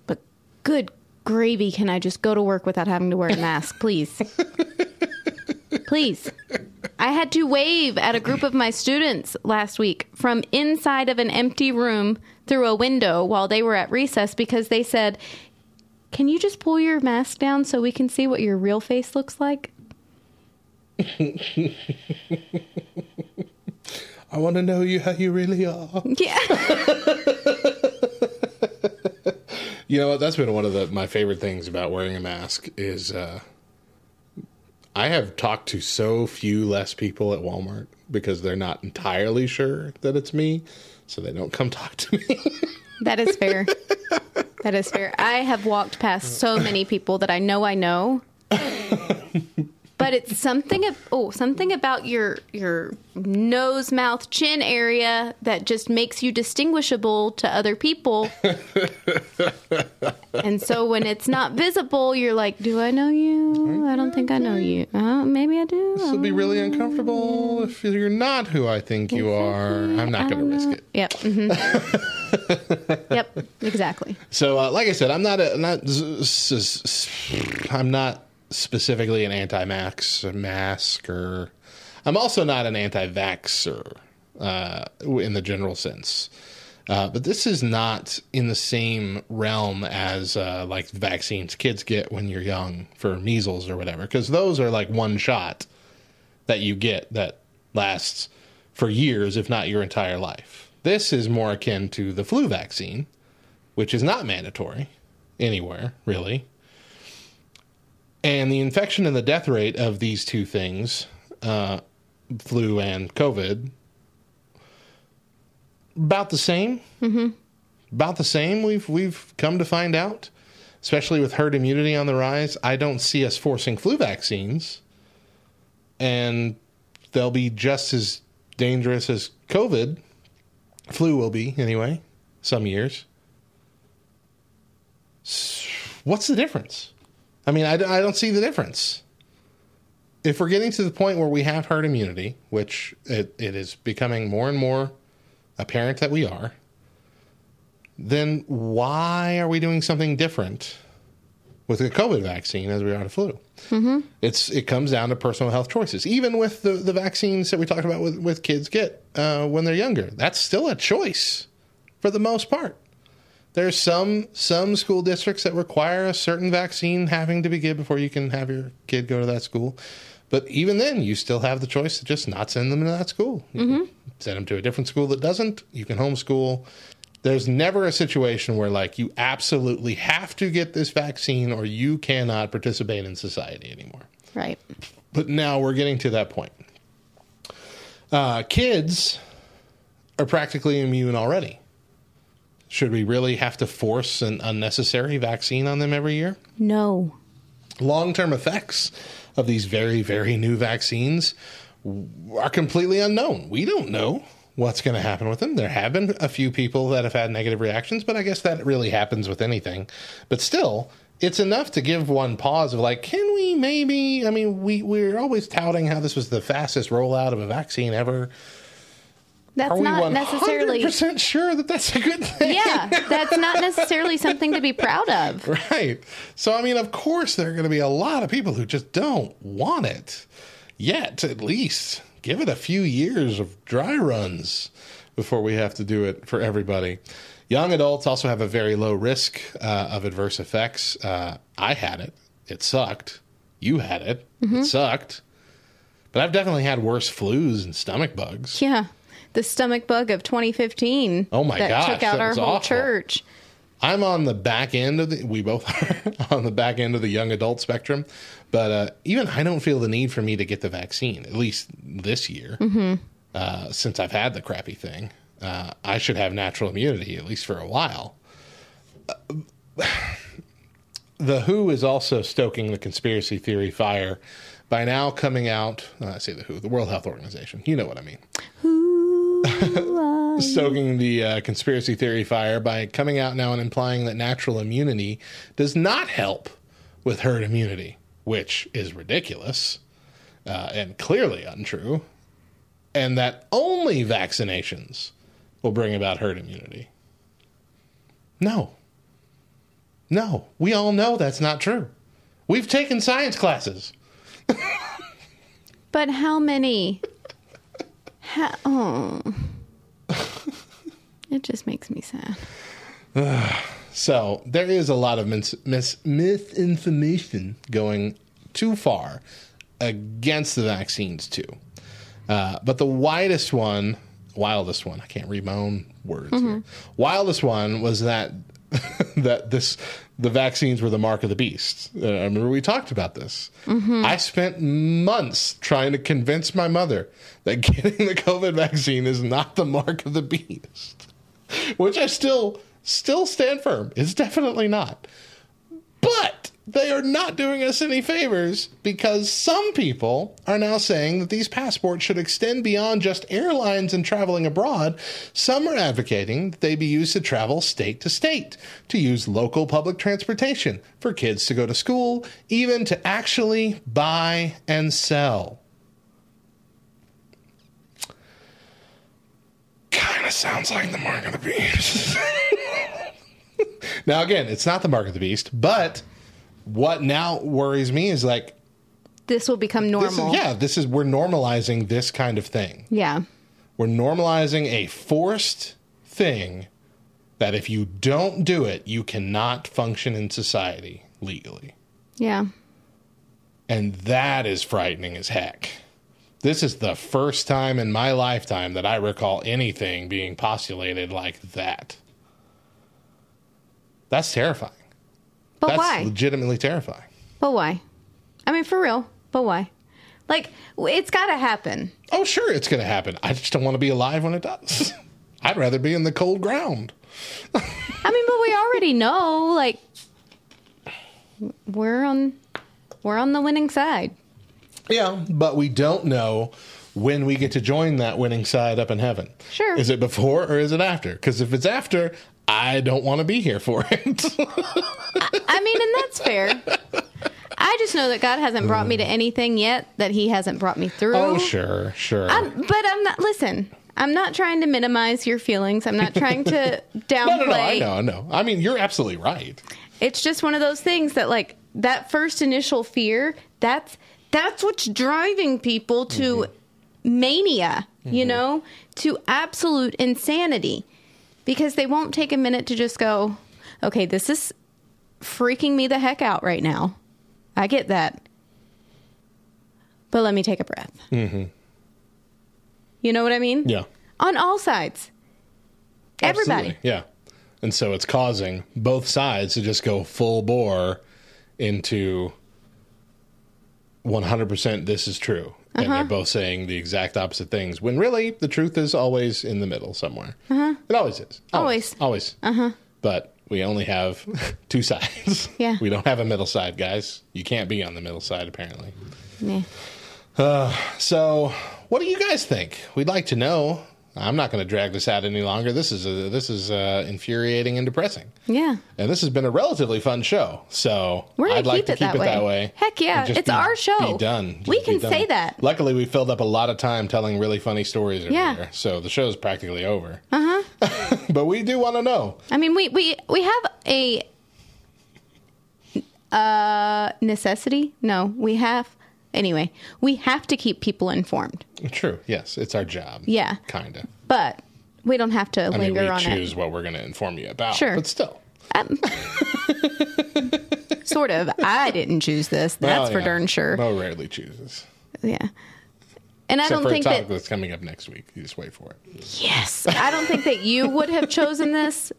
Speaker 2: But good gravy, can I just go to work without having to wear a mask, please? please. I had to wave at a group of my students last week from inside of an empty room through a window while they were at recess because they said, Can you just pull your mask down so we can see what your real face looks like?
Speaker 3: I want to know you how you really are.
Speaker 2: Yeah.
Speaker 3: You know what? That's been one of the, my favorite things about wearing a mask is uh, I have talked to so few less people at Walmart because they're not entirely sure that it's me, so they don't come talk to me.
Speaker 2: That is fair. That is fair. I have walked past so many people that I know I know. But it's something of oh, something about your your nose, mouth, chin area that just makes you distinguishable to other people. and so when it's not visible, you're like, "Do I know you? I don't think I know you. Uh, maybe I do."
Speaker 3: this will be really uncomfortable if you're not who I think you are. I'm not going to risk it.
Speaker 2: Yep. mhm. yep, exactly.
Speaker 3: So, uh, like I said, I'm not a, not I'm not specifically an anti-max mask, or I'm also not an anti-vaxxer uh, in the general sense. Uh, but this is not in the same realm as uh, like vaccines kids get when you're young for measles or whatever, because those are like one shot that you get that lasts for years, if not your entire life. This is more akin to the flu vaccine, which is not mandatory anywhere, really. And the infection and the death rate of these two things, uh, flu and COVID, about the same. Mm-hmm. About the same. We've we've come to find out, especially with herd immunity on the rise. I don't see us forcing flu vaccines, and they'll be just as dangerous as COVID. Flu will be anyway. Some years. What's the difference? I mean, I, I don't see the difference. If we're getting to the point where we have herd immunity, which it, it is becoming more and more apparent that we are, then why are we doing something different with the COVID vaccine as we are the flu? Mm-hmm. It's it comes down to personal health choices. Even with the, the vaccines that we talked about with, with kids get uh, when they're younger, that's still a choice for the most part. There's some some school districts that require a certain vaccine having to be given before you can have your kid go to that school. But even then, you still have the choice to just not send them to that school. Can send them to a different school that doesn't. You can homeschool. There's never a situation where like you absolutely have to get this vaccine or you cannot participate in society anymore.
Speaker 2: Right.
Speaker 3: But now we're getting to that point. Uh, kids are practically immune already. Should we really have to force an unnecessary vaccine on them every year?
Speaker 2: No.
Speaker 3: Long term effects of these very, very new vaccines are completely unknown. We don't know what's going to happen with them. There have been a few people that have had negative reactions, but I guess that really happens with anything. But still, it's enough to give one pause of like, can we maybe? I mean, we we're always touting how this was the fastest rollout of a vaccine ever.
Speaker 2: That's
Speaker 3: Are we
Speaker 2: not
Speaker 3: one
Speaker 2: necessarily.
Speaker 3: hundred percent sure that that's a good thing?
Speaker 2: Yeah, that's not necessarily something to be proud of.
Speaker 3: Right. So, I mean, of course, there are going to be a lot of people who just don't want it yet, at least. Give it a few years of dry runs before we have to do it for everybody. Young adults also have a very low risk uh, of adverse effects. Uh, I had it, it sucked. You had it, it sucked. But I've definitely had worse flus and stomach bugs.
Speaker 2: Yeah. The stomach bug of 2015.
Speaker 3: Oh my
Speaker 2: that
Speaker 3: gosh,
Speaker 2: took out
Speaker 3: that
Speaker 2: our whole
Speaker 3: awful.
Speaker 2: church.
Speaker 3: I'm on the back end of the. We both are on the back end of the young adult spectrum, but uh, even I don't feel the need for me to get the vaccine at least this year, uh, since I've had the crappy thing. Uh, I should have natural immunity at least for a while. Uh, the WHO is also stoking the conspiracy theory fire by now coming out. Uh, I say the WHO, the World Health Organization. You know what I mean stoking the uh, conspiracy theory fire by coming out now and implying that natural immunity does not help with herd immunity, which is ridiculous uh, and clearly untrue, and that only vaccinations will bring about herd immunity. No. No. We all know that's not true. We've taken science classes.
Speaker 2: But how many? Oh. It just makes me sad.
Speaker 3: So there is a lot of mis- mis- misinformation going too far against the vaccines too. Uh, but the widest one, wildest one, I can't read my own words here. Wildest one was that that this the vaccines were the mark of the beast. Uh, I remember we talked about this. I spent months trying to convince my mother that getting the COVID vaccine is not the mark of the beast which I still still stand firm. It's definitely not. But they are not doing us any favors because some people are now saying that these passports should extend beyond just airlines and traveling abroad. Some are advocating that they be used to travel state to state, to use local public transportation, for kids to go to school, even to actually buy and sell. Kind of sounds like the mark of the beast. now, again, it's not the mark of the beast, but what now worries me is like,
Speaker 2: This will become
Speaker 3: this is,
Speaker 2: normal.
Speaker 3: yeah, this is, we're normalizing this kind of thing.
Speaker 2: Yeah.
Speaker 3: We're normalizing a forced thing that if you don't do it, you cannot function in society legally.
Speaker 2: Yeah.
Speaker 3: And that is frightening as heck. This is the first time in my lifetime that I recall anything being postulated like that. That's terrifying.
Speaker 2: But
Speaker 3: That's
Speaker 2: why?
Speaker 3: legitimately terrifying.
Speaker 2: But why? I mean, for real. But why? Like, it's got to happen.
Speaker 3: Oh, sure, it's going to happen. I just don't want to be alive when it does. I'd rather be in the cold ground.
Speaker 2: I mean, but we already know, like, we're on, we're on the winning side.
Speaker 3: Yeah, but we don't know when we get to join that winning side up in heaven.
Speaker 2: Sure.
Speaker 3: Is it before or is it after? Because if it's after, I don't want to be here for it.
Speaker 2: I mean, and that's fair. I just know that God hasn't brought me to anything yet that He hasn't brought me through.
Speaker 3: oh, sure, sure.
Speaker 2: I'm, but I'm not. Listen, I'm not trying to minimize your feelings. I'm not trying to downplay.
Speaker 3: no, no, no. I know, I know. I mean, you're absolutely right.
Speaker 2: It's just one of those things that, like, that first initial fear. That's that's what's driving people to mm-hmm. mania. You mm-hmm. know, to absolute insanity, because they won't take a minute to just go, okay, this is freaking me the heck out right now. I get that. But let me take a breath. Mm-hmm. You know what I mean?
Speaker 3: Yeah.
Speaker 2: On all sides. Everybody.
Speaker 3: Yeah. And so it's causing both sides to just go full bore into 100% this is true. And
Speaker 2: Uh-huh.
Speaker 3: they're both saying the exact opposite things when really the truth is always in the middle somewhere. It always is.
Speaker 2: Uh-huh. Always.
Speaker 3: Always. Uh-huh. But we only have two sides.
Speaker 2: Yeah.
Speaker 3: We don't have a middle side, guys. You can't be on the middle side, apparently.
Speaker 2: Meh.
Speaker 3: So, what do you guys think? We'd like to know. I'm not going to drag this out any longer. This is uh this is uh, infuriating and depressing.
Speaker 2: Yeah.
Speaker 3: And this has been a relatively fun show. So
Speaker 2: We're
Speaker 3: I'd like
Speaker 2: keep
Speaker 3: to
Speaker 2: it
Speaker 3: keep
Speaker 2: that
Speaker 3: it
Speaker 2: way.
Speaker 3: that way.
Speaker 2: Heck yeah, it's our show.
Speaker 3: Be done. Just
Speaker 2: We can
Speaker 3: done.
Speaker 2: say that.
Speaker 3: Luckily, we filled up a lot of time telling really funny stories
Speaker 2: Yeah.
Speaker 3: so the show's practically over. Uh huh. but we do want to know.
Speaker 2: I mean, we we we have a uh necessity. No, we have anyway. We have to keep people informed,
Speaker 3: True. Yes, it's our job.
Speaker 2: Yeah.
Speaker 3: Kind of.
Speaker 2: but we don't have to
Speaker 3: I mean, we
Speaker 2: on
Speaker 3: choose
Speaker 2: it.
Speaker 3: what we're going to inform you about.
Speaker 2: Sure.
Speaker 3: But still.
Speaker 2: Um, sort of. I didn't choose this. That's
Speaker 3: Well,
Speaker 2: for
Speaker 3: yeah.
Speaker 2: darn sure.
Speaker 3: Mo rarely chooses.
Speaker 2: Yeah. And I don't
Speaker 3: for
Speaker 2: think
Speaker 3: a topic
Speaker 2: that
Speaker 3: that's coming up next week. You just wait for it.
Speaker 2: yes, I don't think that you would have chosen this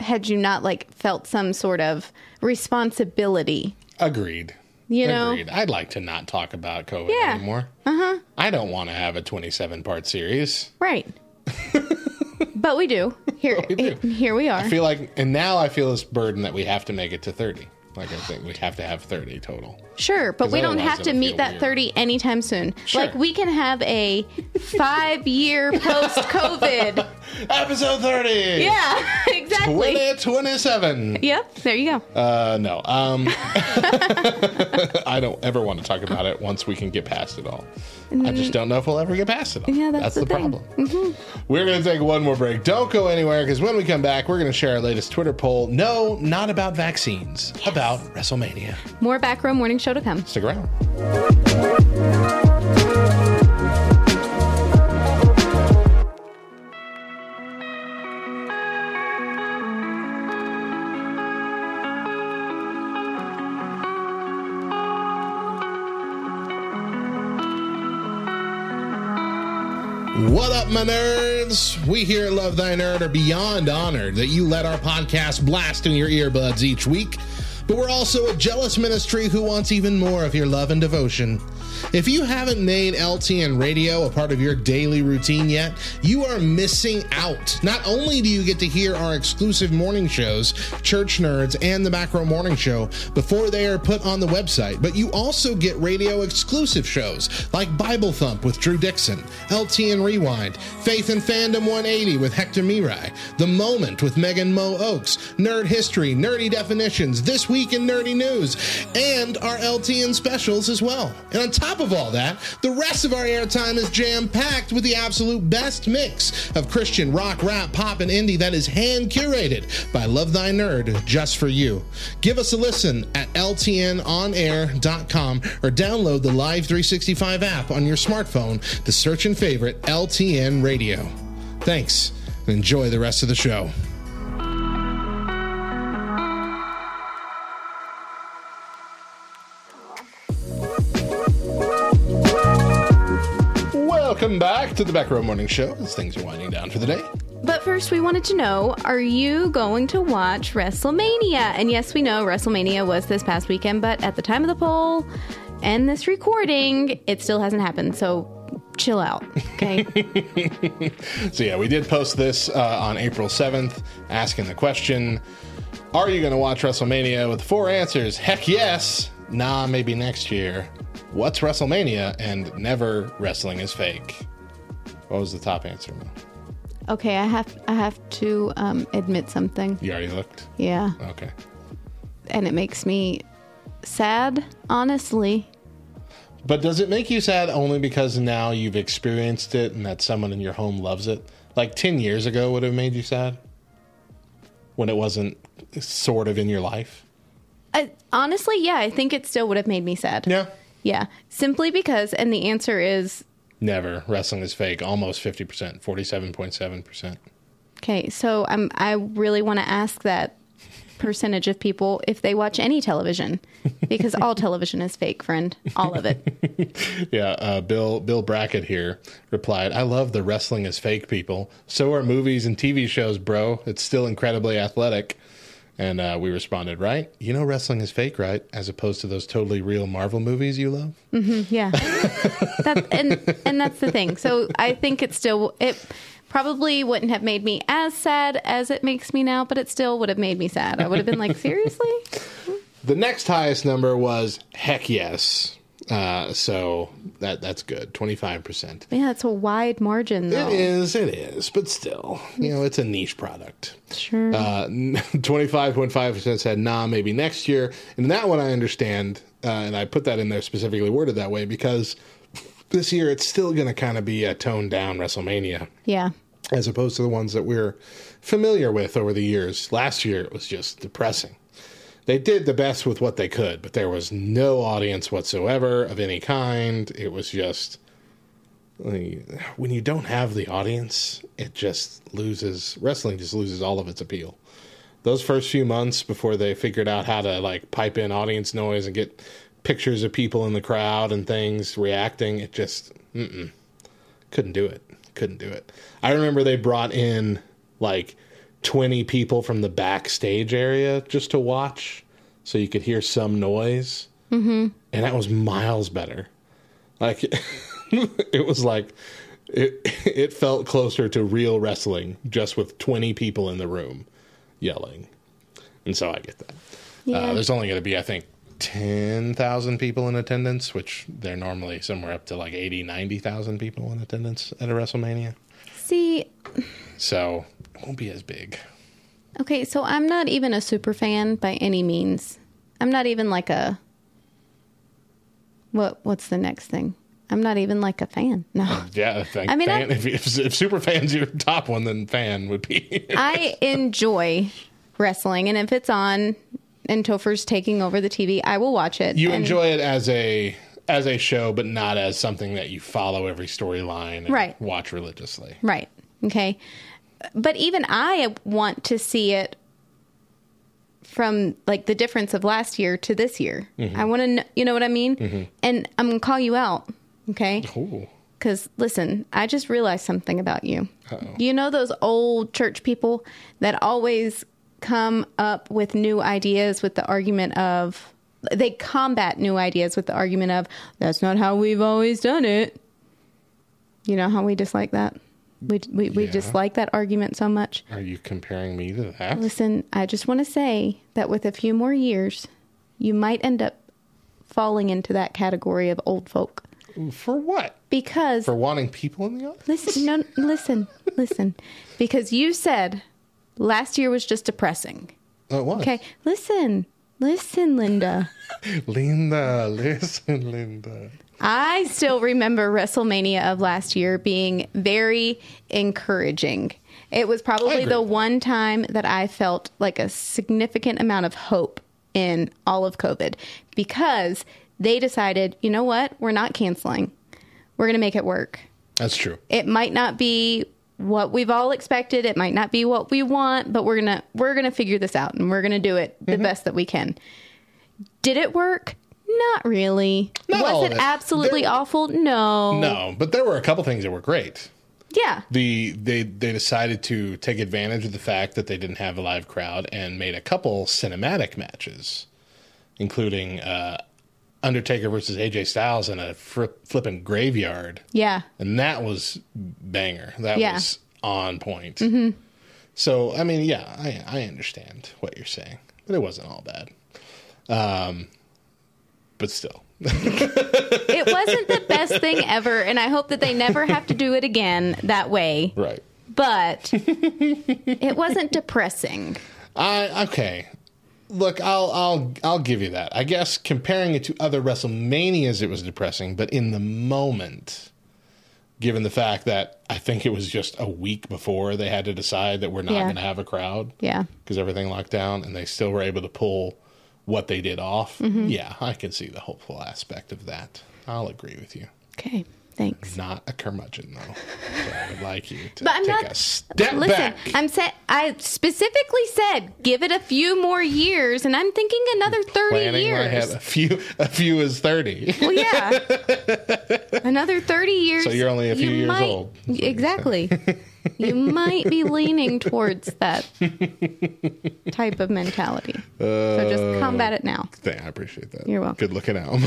Speaker 2: had you not like felt some sort of responsibility.
Speaker 3: Agreed.
Speaker 2: You know?
Speaker 3: Agreed. I'd like to not talk about COVID
Speaker 2: Yeah.
Speaker 3: anymore. Uh huh. I don't want to have a 27 part series.
Speaker 2: Right. but we do. Here
Speaker 3: we do.
Speaker 2: here we are.
Speaker 3: I feel like, and now I feel this burden that we have to make it to 30. Like I think we have to have 30 total.
Speaker 2: Sure, but we don't have to meet that
Speaker 3: weird.
Speaker 2: 30 anytime soon.
Speaker 3: Sure.
Speaker 2: Like we can have a 5-year post-COVID.
Speaker 3: Episode 30.
Speaker 2: yeah, exactly.
Speaker 3: 2027.
Speaker 2: Yep, there you go.
Speaker 3: Uh, no. Um, I don't ever want to talk about it once we can get past it all. I just don't know if we'll ever get past it all.
Speaker 2: Yeah, that's
Speaker 3: the,
Speaker 2: the thing. Mm-hmm.
Speaker 3: problem. We're going to take one more break. Don't go anywhere because when we come back, we're going to share our latest Twitter poll. No, not about vaccines, about WrestleMania.
Speaker 2: More back row morning show to come.
Speaker 3: Stick around. What up, my nerds? We here at Love Thy Nerd are beyond honored that you let our podcast blast in your earbuds each week. But we're also a jealous ministry who wants even more of your love and devotion. If you haven't made LTN radio a part of your daily routine yet, you are missing out. Not only do you get to hear our exclusive morning shows, Church Nerds and the Back Row Morning Show, before they are put on the website, but you also get radio exclusive shows like Bible Thump with Drew Dixon, LTN Rewind, Faith and Fandom 180 with Hector Mirai, The Moment with Megan Mo Oaks, Nerd History, Nerdy Definitions, This Week in nerdy news and our LTN specials as well. And on top of all that, the rest of our airtime is jam packed with the absolute best mix of Christian rock, rap, pop, and indie that is hand curated by Love Thy Nerd just for you. Give us a listen at LTNOnAir.com or download the Live 365 app on your smartphone to search and favorite LTN Radio. Thanks and enjoy the rest of the show. Welcome back to the Back Row Morning Show as things are winding down for the day.
Speaker 2: But first, we wanted to know are you going to watch WrestleMania? And yes, we know WrestleMania was this past weekend, but at the time of the poll and this recording, it still hasn't happened. So chill out, okay?
Speaker 3: So, yeah, we did post this uh, on April 7th, asking the question Are you going to watch WrestleMania with four answers? Heck yes. Nah, maybe next year. What's WrestleMania? And never wrestling is fake. What was the top answer?
Speaker 2: Okay, I have I have to um, admit something.
Speaker 3: You already looked?
Speaker 2: Yeah,
Speaker 3: Okay.
Speaker 2: and it makes me sad, honestly.
Speaker 3: But does it make you sad only because now you've experienced it and that someone in your home loves it? Like 10 years ago would have made you sad? When it wasn't sort of in your life?
Speaker 2: I, honestly, yeah, I think it still would have made me sad.
Speaker 3: Yeah.
Speaker 2: Yeah, simply because, and the answer is
Speaker 3: Never. Wrestling is fake. Almost 50%, 47.7%.
Speaker 2: okay. So I'm I really want to ask that percentage of people if they watch any television, because all television is fake, friend, all of it.
Speaker 3: Yeah, uh, Bill Bill Brackett here replied, "I love the wrestling is fake people. So are movies and TV shows, bro. It's still incredibly athletic." And uh, we responded, "Right? You know wrestling is fake, right? As opposed to those totally real Marvel movies you love."
Speaker 2: Yeah, that and and that's the thing. So I think it still it probably wouldn't have made me as sad as it makes me now, but it still would have made me sad. I would have been like, seriously?
Speaker 3: The next highest number was heck yes. Uh, so that that's good, twenty five percent.
Speaker 2: Yeah, it's a wide margin though.
Speaker 3: It is, it is, but still, you know, it's a niche product.
Speaker 2: Sure.
Speaker 3: Uh, Twenty five point five percent said nah, maybe next year, and that one I understand, uh, and I put that in there specifically worded that way because this year it's still going to kind of be a toned down WrestleMania
Speaker 2: yeah.
Speaker 3: as opposed to the ones that we're familiar with over the years. Last year it was just depressing. They did the best with what they could, but there was no audience whatsoever of any kind. It was just when you don't have the audience, it just loses wrestling just loses all of its appeal. Those first few months before they figured out how to like pipe in audience noise and get pictures of people in the crowd and things reacting, it just couldn't do it. Couldn't do it. I remember they brought in like 20 people from the backstage area just to watch so you could hear some noise. Mm-hmm. And that was miles better. Like, it was like, it, it felt closer to real wrestling just with 20 people in the room yelling. And so I get that.
Speaker 2: Yeah.
Speaker 3: Uh, there's only going to be, I think, 10,000 people in attendance, which they're normally somewhere up to like 80, 90,000 people in attendance at a WrestleMania.
Speaker 2: See,
Speaker 3: So won't be as big.
Speaker 2: okay, so I'm not even a super fan by any means. I'm not even like a what what's the next thing? I'm not even like a fan. No.
Speaker 3: Yeah, I
Speaker 2: I mean,
Speaker 3: fan,
Speaker 2: I-
Speaker 3: if, if, if super fans your top one, then fan would be.
Speaker 2: I enjoy wrestling and if it's on and Topher's taking over the TV, I will watch it.
Speaker 3: you enjoy it as a as a show, but not as something that you follow every storyline and
Speaker 2: Right.
Speaker 3: watch religiously.
Speaker 2: Right. Okay. But even I want to see it from like the difference of last year to this year. Mm-hmm. I want to know, you know what I mean? Mm-hmm. And I'm going to call you out. Okay.
Speaker 3: Ooh.
Speaker 2: Because listen, I just realized something about you. You know those old church people that always come up with new ideas with the argument of, they combat new ideas with the argument of, that's not how we've always done it. You know how we dislike that? We, we, we
Speaker 3: Yeah.
Speaker 2: dislike that argument so much.
Speaker 3: Are you comparing me to that?
Speaker 2: Listen, I just want to say that with a few more years, you might end up falling into that category of old folk.
Speaker 3: For what?
Speaker 2: Because
Speaker 3: For wanting people in the audience?
Speaker 2: Listen, no, listen, listen. Because you said last year was just depressing.
Speaker 3: Oh, it was.
Speaker 2: Okay, listen, Listen, Linda.
Speaker 3: Linda, listen, Linda.
Speaker 2: I still remember WrestleMania of last year being very encouraging. It was probably the one time that I felt like a significant amount of hope in all of COVID because they decided, you know what? We're not canceling. We're going to make it work.
Speaker 3: That's true.
Speaker 2: It might not be what we've all expected. It might not be what we want, but we're going to we're going to figure this out and we're going to do it the
Speaker 3: Mm-hmm.
Speaker 2: best that we can. Did it work? Not really.
Speaker 3: Not
Speaker 2: Was it
Speaker 3: it.
Speaker 2: absolutely
Speaker 3: There-
Speaker 2: awful? No.
Speaker 3: No, but there were a couple things that were great.
Speaker 2: Yeah.
Speaker 3: The they they decided to take advantage of the fact that they didn't have a live crowd and made a couple cinematic matches, including uh, Undertaker versus AJ Styles in a flipping graveyard,
Speaker 2: Yeah.
Speaker 3: and that was banger. That
Speaker 2: Yeah.
Speaker 3: was on point. Mm-hmm. So I mean, yeah, I I understand what you're saying, but it wasn't all bad. Um, but still,
Speaker 2: It wasn't the best thing ever, and I hope that they never have to do it again that way.
Speaker 3: right.
Speaker 2: But it wasn't depressing.
Speaker 3: I okay. Look, I'll I'll I'll give you that. I guess comparing it to other WrestleManias, it was depressing, but in the moment, given the fact that I think it was just a week before they had to decide that we're not
Speaker 2: Yeah.
Speaker 3: going to have a crowd
Speaker 2: Yeah.
Speaker 3: because everything locked down, and they still were able to pull what they did off.
Speaker 2: Mm-hmm.
Speaker 3: Yeah, I can see the hopeful aspect of that. I'll agree with you.
Speaker 2: Okay. Thanks.
Speaker 3: Not a curmudgeon though. So I would like you to
Speaker 2: But I'm
Speaker 3: take
Speaker 2: not-
Speaker 3: a step
Speaker 2: Listen,
Speaker 3: back.
Speaker 2: I'm sa- I specifically said give it a few more years, and I'm thinking another thirty
Speaker 3: Planning my head
Speaker 2: years.
Speaker 3: a few a few is thirty.
Speaker 2: Well, yeah, another thirty years.
Speaker 3: So you're only a few
Speaker 2: you
Speaker 3: years
Speaker 2: might-
Speaker 3: old.
Speaker 2: Exactly. you might be leaning towards that type of mentality. so just combat it now.
Speaker 3: Thing. I appreciate that.
Speaker 2: You're welcome.
Speaker 3: Good looking out.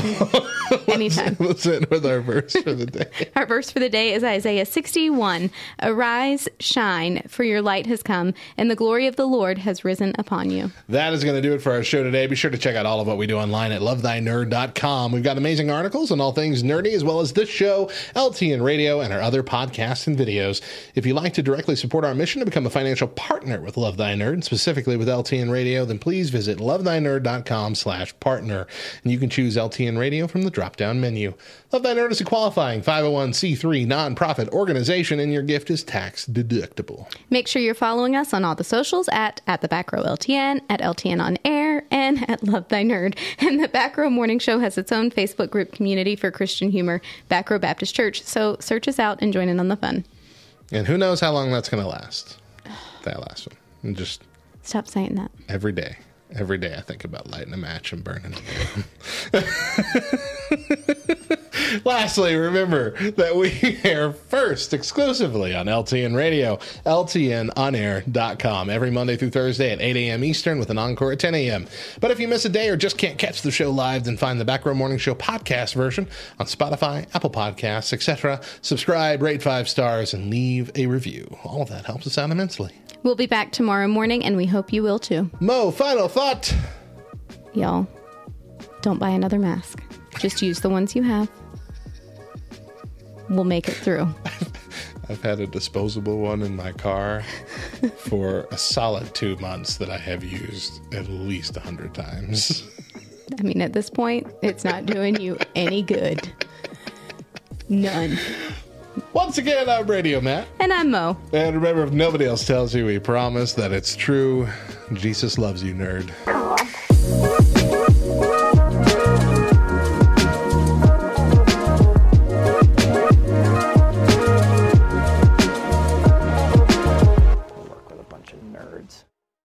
Speaker 2: Anytime.
Speaker 3: Let's end with our verse for the day.
Speaker 2: Our verse for the day is Isaiah 61. Arise, shine, for your light has come, and the glory of the Lord has risen upon you.
Speaker 3: That is going to do it for our show today. Be sure to check out all of what we do online at lovethynerd.com. We've got amazing articles on all things nerdy, as well as this show, LTN Radio, and our other podcasts and videos. If you'd like to directly support our mission to become a financial partner with Love Thy Nerd, and specifically with LTN Radio, then please visit lovethynerd.com slash partner, and you can choose LTN Radio from the drop-down menu. Love Thy Nerd is a qualifying 501c3 nonprofit organization, and your gift is tax deductible.
Speaker 2: Make sure you're following us on all the socials at, at the back row LTN, at LTN on air, and at Love Thy Nerd. And the Back Row Morning Show has its own Facebook group community for Christian humor, Back Row Baptist Church. So search us out and join in on the fun.
Speaker 3: And who knows how long that's going to last. That last one. And just
Speaker 2: Stop saying that.
Speaker 3: every day. Every day I think about lighting a match and burning it. Lastly, remember that we air first exclusively on LTN Radio, LTNOnAir.com, every Monday through Thursday at 8 a.m. Eastern with an encore at 10 a.m. But if you miss a day or just can't catch the show live, then find the Back Morning Show podcast version on Spotify, Apple Podcasts, etc. Subscribe, rate five stars, and leave a review. All of that helps us out immensely.
Speaker 2: We'll be back tomorrow morning, and we hope you will too.
Speaker 3: Mo, final thought.
Speaker 2: Y'all, don't buy another mask. Just use the ones you have. We'll make it through.
Speaker 3: I've had a disposable one in my car for a solid two months that I have used at least a hundred times.
Speaker 2: I mean, at this point, it's not doing you any good. None.
Speaker 3: Once again, I'm Radio Matt.
Speaker 2: And I'm Mo.
Speaker 3: And remember, if nobody else tells you, we promise that it's true. Jesus loves you, nerd.